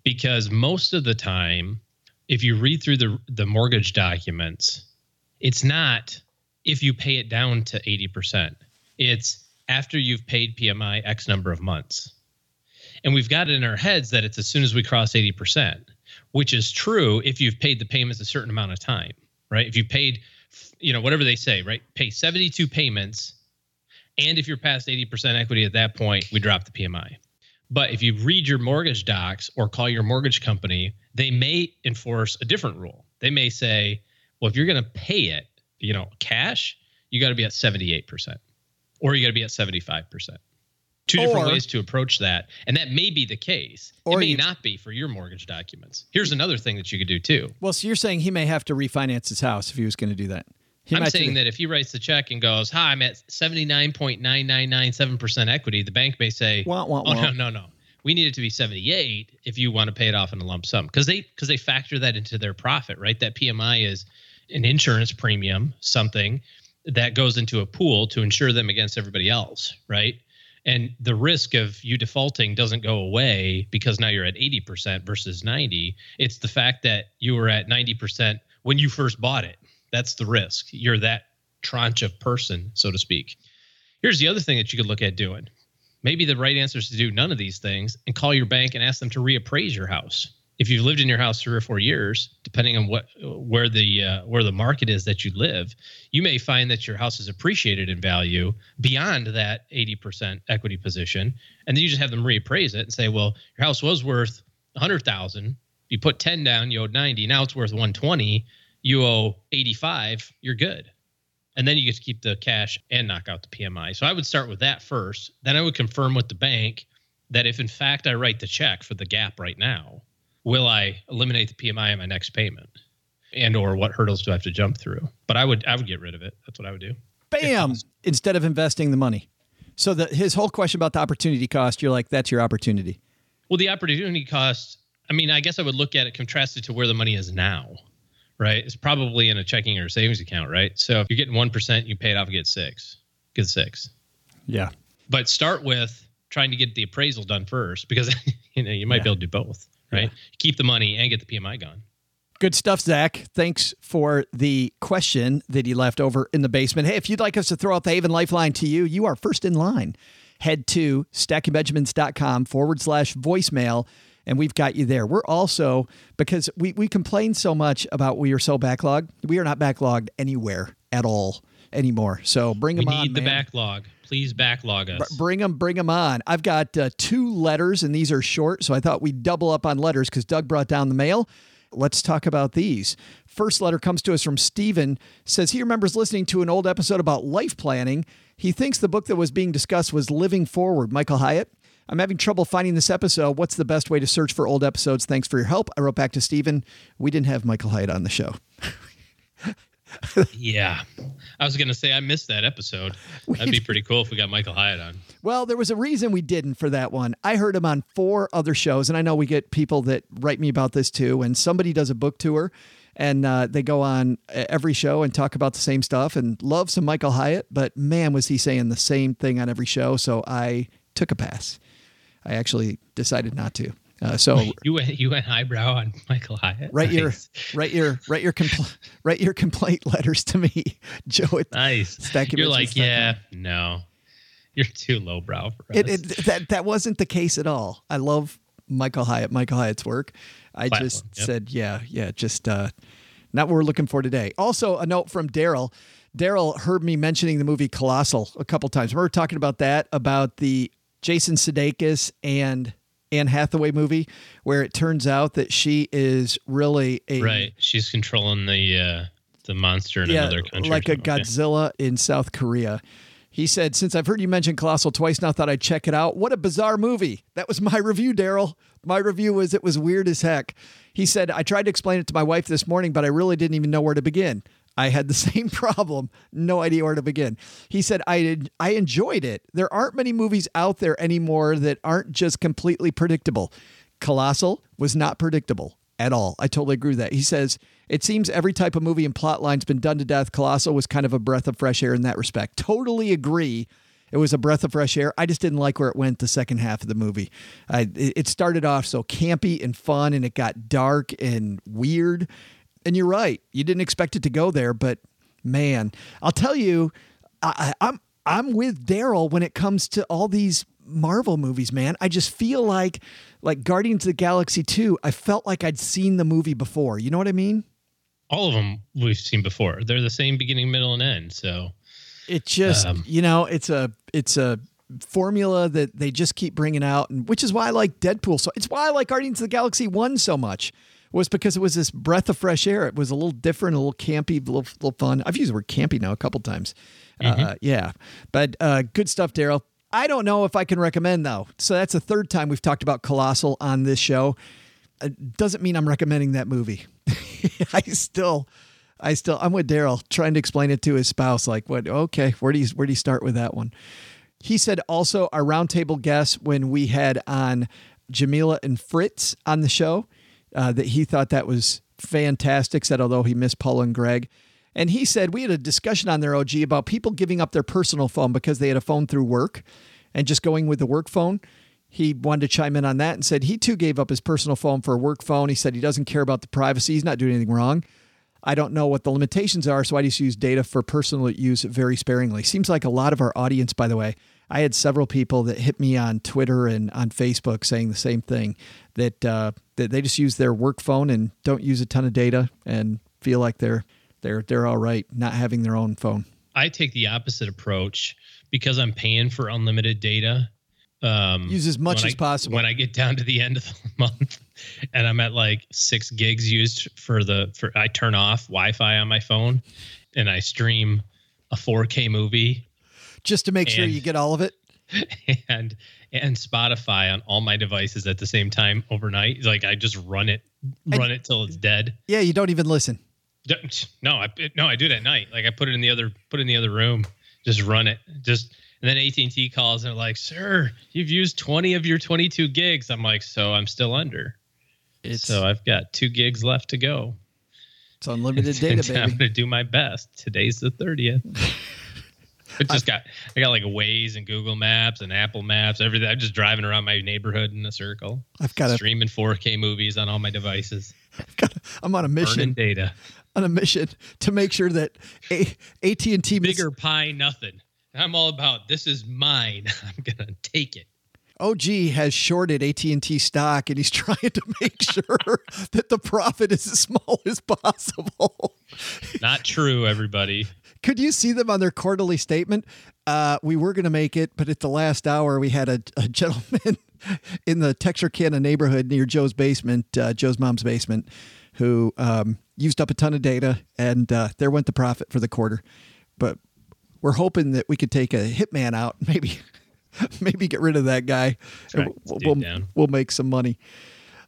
Because most of the time, if you read through the the mortgage documents, it's not if you pay it down to 80%. It's after you've paid PMI X number of months. And we've got it in our heads that it's as soon as we cross 80%, which is true if you've paid the payments a certain amount of time, right? If you paid, you know, whatever they say, right? Pay 72 payments. And if you're past 80% equity at that point, we drop the PMI. But if you read your mortgage docs or call your mortgage company, they may enforce a different rule. They may say, well, if you're going to pay it, you know, cash, you got to be at 78% or you got to be at 75%. Two different Or- ways to approach that. And that may be the case. Or it may you- not be for your mortgage documents. Here's another thing that you could do too. Well, so you're saying he may have to refinance his house if he was going to do that. He I'm saying that if he writes the check and goes, "Hi, I'm at 79.9997% equity," the bank may say, Wah, wah, "Oh wah. no, no, no. We need it to be 78 if you want to pay it off in a lump sum." Because they because they factor that into their profit, right? That PMI is an insurance premium, something that goes into a pool to insure them against everybody else, right? And the risk of you defaulting doesn't go away because now you're at 80% versus 90. It's the fact that you were at 90% when you first bought it. That's the risk. You're that tranche of person, so to speak. Here's the other thing that you could look at doing. Maybe the right answer is to do none of these things and call your bank and ask them to reappraise your house. If you've lived in your house three or four years, depending on what where the uh, where the market is that you live, you may find that your house is appreciated in value beyond that 80% equity position, and then you just have them reappraise it and say, well, your house was worth 100,000. You put 10 down, you owed 90. Now it's worth 120. You owe 85. You're good and then you get to keep the cash and knock out the PMI. So I would start with that first. Then I would confirm with the bank that if in fact I write the check for the gap right now, will I eliminate the PMI in my next payment? And or what hurdles do I have to jump through? But I would I would get rid of it. That's what I would do. bam, instead of investing the money. So the, his whole question about the opportunity cost, you're like, that's your opportunity. Well, the opportunity cost, I mean, I guess I would look at it contrasted to where the money is now, right? It's probably in a checking or savings account, right? So if you're getting 1%, you pay it off, you get six. Get six. Yeah. but start with trying to get the appraisal done first because you know you might Yeah. be able to do both right keep the money and get the pmi gone Good stuff, Zach. Thanks for the question that he left over in the basement. Hey, if you'd like us to throw out the Haven Lifeline to you, you are first in line. Head to stackingbenjamins.com forward slash voicemail, and we've got you there. We're also, because we, we complain so much about we are so backlogged, we are not backlogged anywhere at all anymore. So bring we them on. need the man. backlog please backlog us Bring them, bring them on. I've got uh, two letters, and these are short, so I thought we'd double up on letters because Doug brought down the mail. Let's talk about these. First letter comes to us from Steven. Says he remembers listening to an old episode about life planning. He thinks the book that was being discussed was Living Forward, Michael Hyatt. I'm having trouble finding this episode. What's the best way to search for old episodes? Thanks for your help. I wrote back to Steven. We didn't have Michael Hyatt on the show. yeah i was gonna say i missed that episode that'd be pretty cool if we got michael hyatt on Well, there was a reason we didn't for that one. I heard him on four other shows, and I know we get people that write me about this too. And somebody does a book tour, and uh, they go on every show and talk about the same stuff and love some Michael Hyatt, but man, was he saying the same thing on every show. So I took a pass. I actually decided not to. Uh, so you went you went eyebrow on michael hyatt write your write your write your compl- write your complaint letters to me, Joe. Nice Stack you're like yeah no you're too lowbrow for us It, it that that wasn't the case at all. I love Michael Hyatt, Michael Hyatt's work. I Platform, just yep. said, yeah, yeah, just uh, not what we're looking for today. Also, a note from Daryl. Daryl heard me mentioning the movie Colossal a couple times. Remember talking about that about the Jason Sudeikis and Anne Hathaway movie, where it turns out that she is really a right she's controlling the uh the monster in another country like a. Okay. Godzilla in South Korea. He said, Since I've heard you mention Colossal twice now, thought I'd check it out. What a bizarre movie. That was my review, Daryl. My review was it was weird as heck. He said, I tried to explain it to my wife this morning, but I really didn't even know where to begin. I had the same problem, no idea where to begin. He said, I, did, I enjoyed it. There aren't many movies out there anymore that aren't just completely predictable. Colossal was not predictable at all. I totally agree with that. He says, it seems every type of movie and plot line's been done to death. Colossal was kind of a breath of fresh air in that respect. Totally agree. It was a breath of fresh air. I just didn't like where it went the second half of the movie. I, it it started off so campy and fun, and it got dark and weird. And you're right. You didn't expect it to go there, but man, I'll tell you, I, I- I'm I'm with Daryl when it comes to all these Marvel movies, man. I just feel like like Guardians of the Galaxy 2, I felt like I'd seen the movie before. You know what I mean? all of them we've seen before they're the same beginning middle and end so It just, Um, you know, it's a it's a formula that they just keep bringing out and which is why I like Deadpool so it's why I like Guardians of the Galaxy 1 so much. Was because it was this breath of fresh air. It was a little different, a little campy, a little, little fun. I've used the word campy now a couple times. Uh, yeah, but uh, good stuff, Daryl. I don't know if I can recommend though. So that's the third time we've talked about Colossal on this show. It doesn't mean I'm recommending that movie. I still, I still, I'm with Daryl trying to explain it to his spouse. Like, what? Okay, where do you where do you start with that one? He said also our roundtable guest when we had on Jamila and Fritz on the show uh, that he thought that was fantastic. Said although he missed Paul and Greg. And he said we had a discussion on their OG about people giving up their personal phone because they had a phone through work and just going with the work phone. He wanted to chime in on that and said he too gave up his personal phone for a work phone. He said he doesn't care about the privacy. He's not doing anything wrong. I don't know what the limitations are, so I just use data for personal use very sparingly. Seems like a lot of our audience, by the way. I had several people that hit me on Twitter and on Facebook saying the same thing that uh, that they just use their work phone and don't use a ton of data and feel like they're they're they're all right not having their own phone. I take the opposite approach because I'm paying for unlimited data. Um, Use as much as I- possible. When I get down to the end of the month, and I'm at like six gigs used for the for I turn off Wi-Fi on my phone, and I stream a 4K movie Just to make sure you get all of it. and and Spotify on all my devices at the same time overnight. Like I just run it, run it till it's dead. Yeah, you don't even listen. No, I no, I do it at night. Like I put it in the other put it in the other room. Just run it. Just and then AT and T calls and they're like, "Sir, you've used twenty of your twenty-two gigs." I'm like, "So I'm still under. It's so I've got two gigs left to go. it's unlimited And data, I'm gonna do my best. Today's the thirtieth. I just got I got like Waze and Google Maps and Apple Maps, everything. I'm just driving around my neighborhood in a circle, I've got a, streaming 4K movies on all my devices, I'm on a mission. burning data. on a mission to make sure that a- AT&T mis- Bigger pie, nothing. I'm all about this is mine. I'm gonna take it. OG has shorted AT&T stock and he's trying to make sure that the profit is as small as possible. Not true, everybody. Could you see them on their quarterly statement? Uh, we were going to make it, but at the last hour, we had a, a gentleman in the Texarkana neighborhood near Joe's basement, uh, Joe's mom's basement, who um, used up a ton of data, and uh, there went the profit for the quarter. But we're hoping that we could take a hitman out, maybe, maybe get rid of that guy. And we'll, we'll, we'll make some money.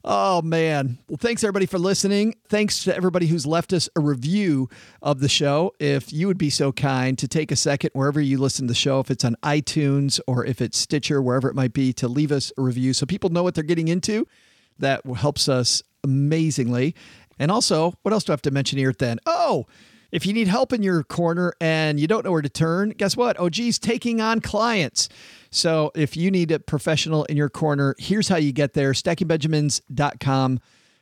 Oh man. Well, thanks everybody for listening. Thanks to everybody who's left us a review of the show. If you would be so kind to take a second wherever you listen to the show, if it's on iTunes or if it's Stitcher, wherever it might be, to leave us a review so people know what they're getting into. That helps us amazingly. And also, what else do I have to mention here then? Oh, if you need help in your corner and you don't know where to turn, guess what? Oh, OG's taking on clients. So if you need a professional in your corner, here's how you get there stackingbenjamins.com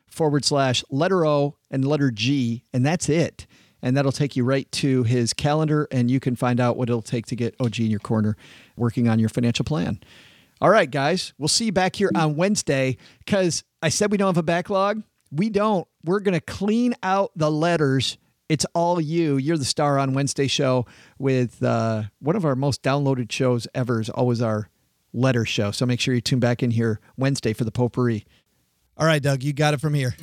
forward slash letter O and letter G, and that's it. And that'll take you right to his calendar, and you can find out what it'll take to get OG in your corner working on your financial plan. All right, guys, we'll see you back here on Wednesday because I said we don't have a backlog. We don't. We're going to clean out the letters. It's all you. You're the star on Wednesday show with uh, one of our most downloaded shows ever is always our letter show. So make sure you tune back in here Wednesday for the potpourri. All right, Doug, you got it from here.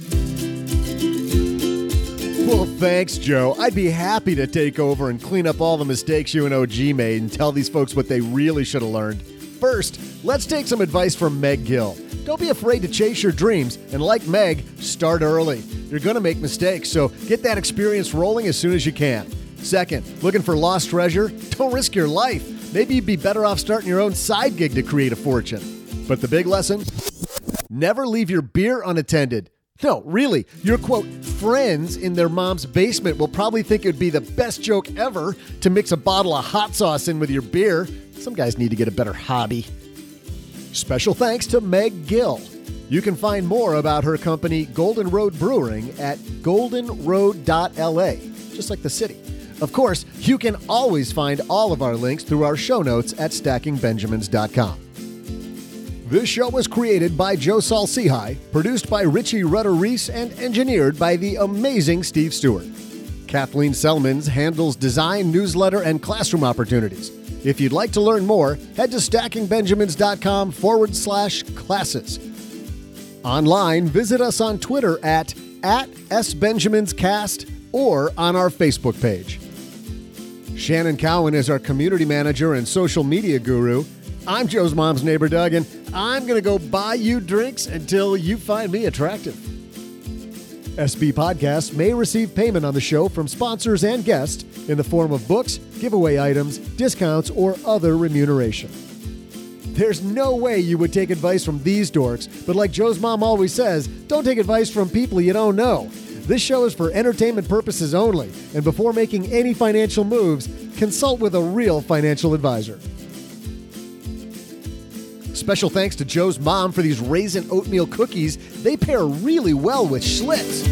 Well, thanks, Joe. I'd be happy to take over and clean up all the mistakes you and OG made and tell these folks what they really should have learned. First, let's take some advice from Meg Gill. Don't be afraid to chase your dreams, and like Meg, start early. You're going to make mistakes, so get that experience rolling as soon as you can. Second, looking for lost treasure? Don't risk your life. Maybe you'd be better off starting your own side gig to create a fortune. But the big lesson? Never leave your beer unattended. No, really, your quote, friends in their mom's basement will probably think it would be the best joke ever to mix a bottle of hot sauce in with your beer. Some guys need to get a better hobby. Special thanks to Meg Gill. You can find more about her company, Golden Road Brewing, at goldenroad.la, just like the city. Of course, you can always find all of our links through our show notes at stackingbenjamins.com. This show was created by Joe Saul-Sehy, produced by Richie Rudder Reese, and engineered by the amazing Steve Stewart. Kathleen Selmans handles design, newsletter, and classroom opportunities. If you'd like to learn more, head to stackingbenjamins.com forward slash classes. Online, visit us on Twitter at, at SBenjaminsCast or on our Facebook page. Shannon Cowan is our community manager and social media guru. I'm Joe's mom's neighbor, Doug, and I'm going to go buy you drinks until you find me attractive. SB Podcasts may receive payment on the show from sponsors and guests in the form of books, giveaway items, discounts, or other remuneration. There's no way you would take advice from these dorks, but like Joe's mom always says, don't take advice from people you don't know. This show is for entertainment purposes only, and before making any financial moves, consult with a real financial advisor. Special thanks to Joe's mom for these raisin oatmeal cookies. They pair really well with Schlitz.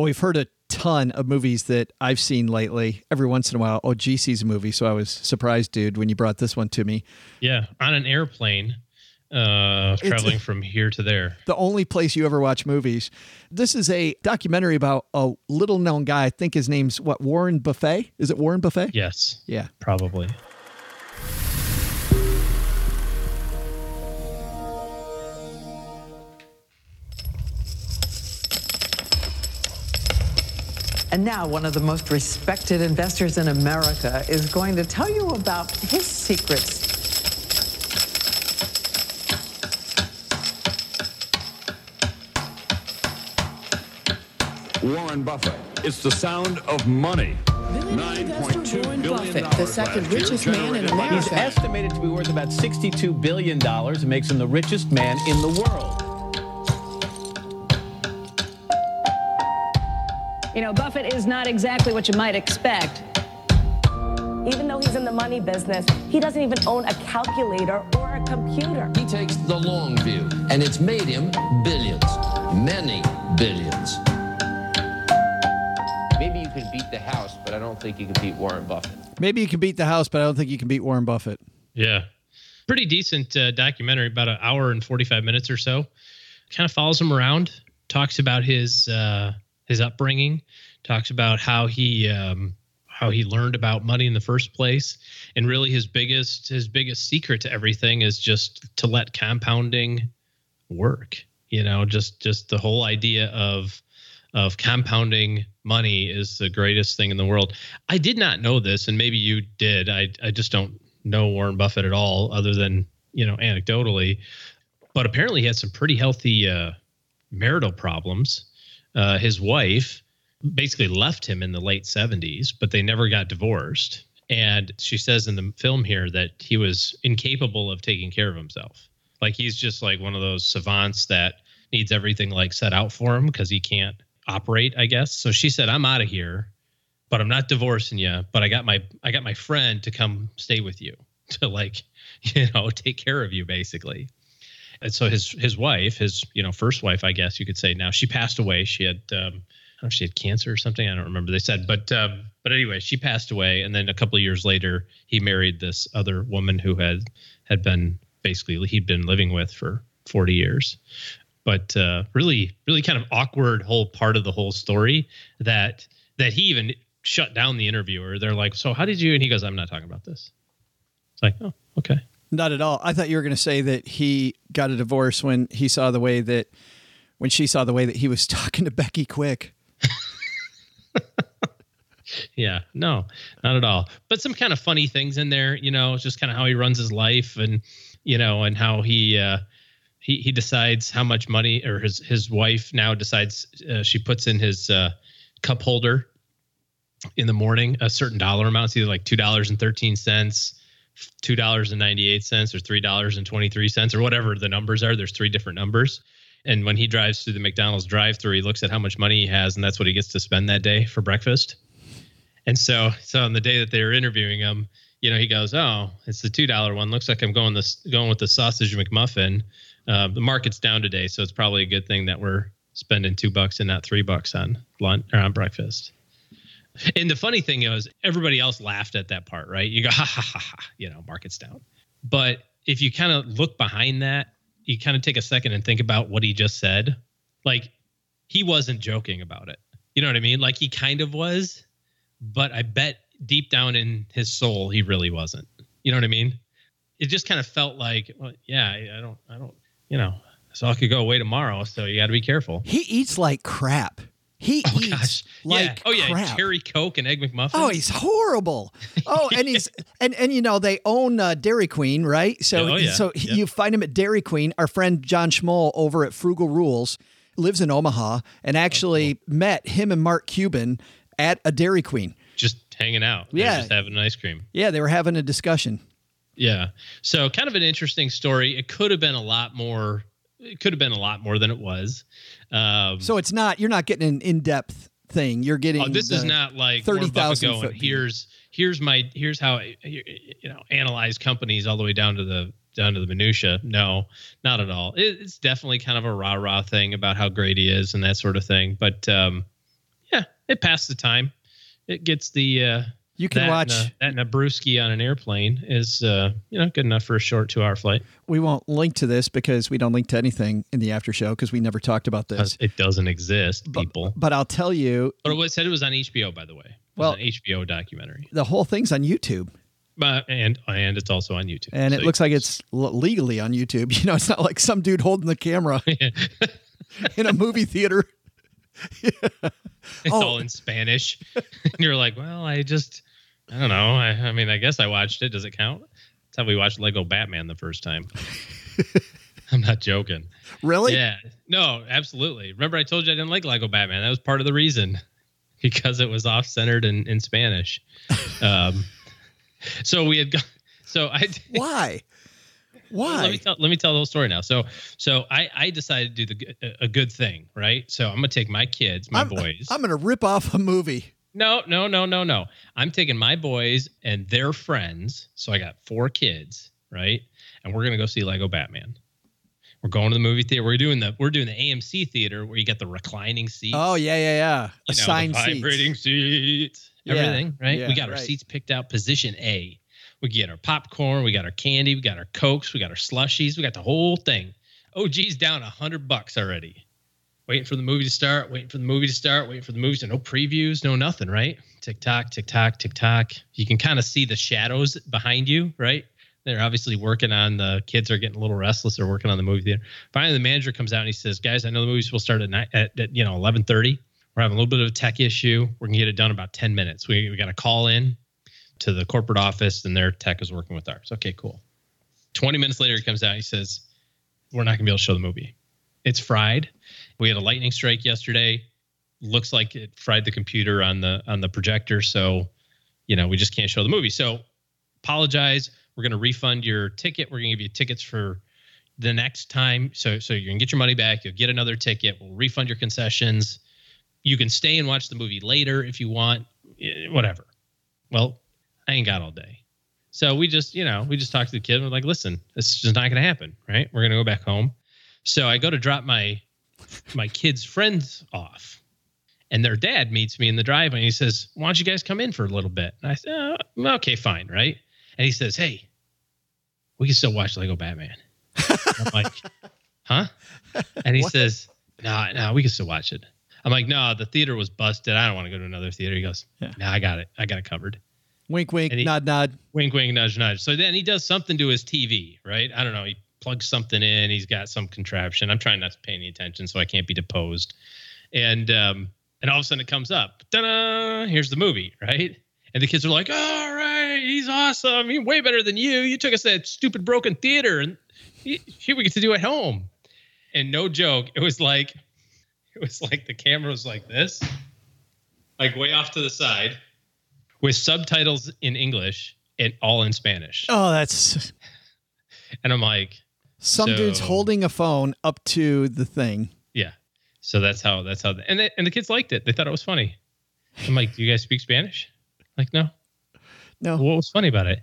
Well, we've heard a ton of movies that I've seen lately. Every once in a while, oh, G sees a movie, so I was surprised, dude, when you brought this one to me. Yeah, on an airplane, uh, traveling from here to there. The only place you ever watch movies. This is a documentary about a little known guy. I think his name's what Warren Buffett? Is it Warren Buffett? Yes, Yeah. probably. And now, one of the most respected investors in America is going to tell you about his secrets. Warren Buffett. It's the sound of money. $9.2 Warren Buffett, the second last year richest man in America. He's estimated to be worth about $62 billion and makes him the richest man in the world. You know, Buffett is not exactly what you might expect. Even though he's in the money business, he doesn't even own a calculator or a computer. He takes the long view, and it's made him billions, many billions. Maybe you can beat the house, but I don't think you can beat Warren Buffett. Maybe you can beat the house, but I don't think you can beat Warren Buffett. Yeah. Pretty decent uh, documentary, about an hour and 45 minutes or so. Kind of follows him around, talks about his uh, his upbringing, talks about how he um, how he learned about money in the first place, and really his biggest his biggest secret to everything is just to let compounding work. You know, just just the whole idea of of compounding money is the greatest thing in the world. I did not know this, and maybe you did. I I just don't know Warren Buffett at all, other than you know anecdotally. But apparently, he had some pretty healthy uh, marital problems. Uh, his wife basically left him in the late 70s, but they never got divorced. And she says in the film here that he was incapable of taking care of himself. Like he's just like one of those savants that needs everything like set out for him because he can't operate, I guess. So she said, "I'm out of here, but I'm not divorcing you. But I got my I got my friend to come stay with you to like, you know, take care of you basically." And so his his wife, his you know first wife, I guess you could say now, she passed away. She had um, I don't know if she had cancer or something. I don't remember. They said, but um, but anyway, she passed away, and then a couple of years later, he married this other woman who had had been basically he'd been living with for 40 years. But uh, really, really kind of awkward whole part of the whole story that that he even shut down the interviewer. They're like, "So how did you?" And he goes, "I'm not talking about this." It's like, oh, okay. Not at all. I thought you were going to say that he got a divorce when he saw the way that when she saw the way that he was talking to Becky Quick. Yeah, no, not at all. But some kind of funny things in there, you know, just kind of how he runs his life and you know, and how he uh he he decides how much money or his his wife now decides uh, she puts in his uh cup holder in the morning a certain dollar amount, it's either like $2.13, $2.98 or $3.23 or whatever the numbers are. There's three different numbers. And when he drives through the McDonald's drive-through, he looks at how much money he has and that's what he gets to spend that day for breakfast. And so, so on the day that they were interviewing him, you know, he goes, "Oh, it's the two dollar one. Looks like I'm going this going with the sausage McMuffin. Uh, the market's down today, so it's probably a good thing that we're spending two bucks and not three bucks on lunch or on breakfast." And the funny thing is, everybody else laughed at that part, right? You go, ha ha ha ha, you know, market's down. But if you kind of look behind that, you kind of take a second and think about what he just said. Like, he wasn't joking about it. You know what I mean? Like, he kind of was, but I bet deep down in his soul, he really wasn't. You know what I mean? It just kind of felt like, well, yeah, I I don't, I don't, you know, so I could go away tomorrow. So you got to be careful. He eats like crap. He Oh eats gosh, like yeah. Oh yeah, crap. cherry coke and egg McMuffin. Oh, he's horrible. Oh, and he's and and you know they own uh, Dairy Queen, right? So Oh, yeah. so Yep. you find him at Dairy Queen. Our friend John Schmoll over at Frugal Rules lives in Omaha and actually met him and Mark Cuban at a Dairy Queen. just hanging out. Yeah. just having an ice cream. Yeah, they were having a discussion. Yeah. So kind of an interesting story. It could have been a lot more. It could have been a lot more than it was. Um, So it's not you're not getting an in depth thing. You're getting oh, this is not like thirty going, Here's here's my here's how I, you know analyze companies all the way down to the down to the minutia. No, not at all. It, it's definitely kind of a rah rah thing about how great he is and that sort of thing. But um, yeah, it passed the time. It gets the uh, You can that watch- and a, that and a brewski on an airplane is uh, you know good enough for a short two hour flight. We won't link to this because we don't link to anything in the after show because we never talked about this. It doesn't exist, people. But I'll tell you, But it was said it was on HBO, by the way. It Well- an HBO documentary. the whole thing's on YouTube. But and and it's also on YouTube. And So it looks like it's l- legally on YouTube. You know, it's not like some dude holding the camera in a movie theater. it's Oh. all in Spanish. and you're like, well, I just I don't know. I, I mean, I guess I watched it. Does it count? That's how we watched Lego Batman the first time. I'm not joking. Really? Yeah. No, absolutely. Remember I told you I didn't like Lego Batman. That was part of the reason. Because it was off centered in, in Spanish. Um so we had gone so I Why? Why? let me tell let me tell the whole story now. So so I I decided to do the a- good thing, right? So I'm gonna take my kids, my I'm, boys. I'm going to rip off a movie. No, no, no, no, no. I'm taking my boys and their friends. So I got four kids, right? And we're gonna go see Lego Batman. We're going to the movie theater. We're doing the we're doing the AMC theater where you get the reclining seats. Oh, yeah, yeah, yeah. you know, the vibrating seats. seats, Yeah, everything, right? yeah, we got our right. seats picked out, position A. We get our popcorn, we got our candy, we got our cokes, we got our slushies, we got the whole thing. Oh, geez, down a hundred bucks already. Waiting for the movie to start, waiting for the movie to start, waiting for the movie to no previews, no nothing, right? Tick tock, tick tock, tick tock. You can kind of see the shadows behind you, right? They're obviously working on the kids are getting a little restless. They're working on the movie theater. Finally, the manager comes out and he says, "Guys, I know the movie's to start at, night, at, at you know eleven thirty. We're having a little bit of a tech issue. We're gonna get it done about ten minutes. We we got to call in to the corporate office, and their tech is working with ours. Okay, cool. Twenty minutes later, he comes out. He says, "We're not gonna be able to show the movie. It's fried. We had a lightning strike yesterday. Looks like it fried the computer on the on the projector. So, you know, we just can't show the movie. So, apologize. We're going to refund your ticket. We're going to give you tickets for the next time. So so you can get your money back. You'll get another ticket. We'll refund your concessions. You can stay and watch the movie later if you want. eh, Whatever. Well, I ain't got all day. So we just, you know, we just talked to the kid and we're like, listen, this is just not gonna happen, right? We're gonna go back home. So I go to drop my my kids' friends off. And their dad meets me in the driveway and he says, Why don't you guys come in for a little bit? And I said, oh, okay, fine, right? And he says, Hey, we can still watch Lego Batman. I'm like, huh? And he says, No, nah, no, nah, we can still watch it. I'm like, no, the theater was busted. I don't want to go to another theater. He goes, Yeah. no, I got it. I got it covered. Wink, wink, he- nod, nod. Wink, wink, nudge, nudge. So then he does something to his TV, right? I don't know. He plugs something in. He's got some contraption. I'm trying not to pay any attention so I can't be deposed. And um, and all of a sudden it comes up. Ta-da! Here's the movie, right? And the kids are like, "All right, he's awesome. He's way better than you. You took us to that stupid broken theater, and here we get to do it at home." And no joke, it was like, it was like the camera was like this, like way off to the side, with subtitles in English and all in Spanish. Oh, that's And I'm like, some So- dude's holding a phone up to the thing. yeah. So that's how that's how, and the, and the kids liked it. They thought it was funny. I'm like, do you guys speak Spanish? Like, no, no. What was funny about it?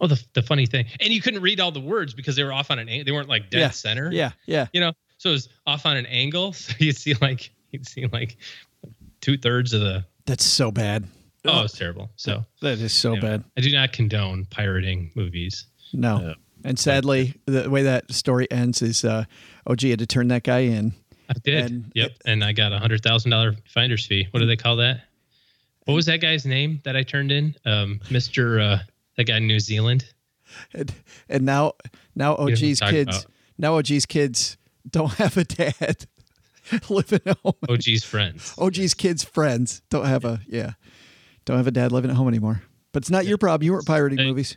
Oh, the the funny thing, and you couldn't read all the words because they were off on an. They weren't like dead Yeah. center. Yeah, yeah. You know, so it was off on an angle, so you'd see like you'd see like two thirds of the. That's so bad. Oh, it's terrible. So that is so anyway, bad. I do not condone pirating movies. No. And sadly, the way that story ends is uh, OG had to turn that guy in. I did. And- yep. And I got a hundred thousand dollar finder's fee. What do they call that? What was that guy's name that I turned in? Um, Mr. Uh, that guy in New Zealand. And, and now, now OG's kids, about. now OG's kids don't have a dad living at home. OG's friends. OG's kids' friends don't have a yeah, don't have a dad living at home anymore. But it's not your problem. You weren't pirating movies.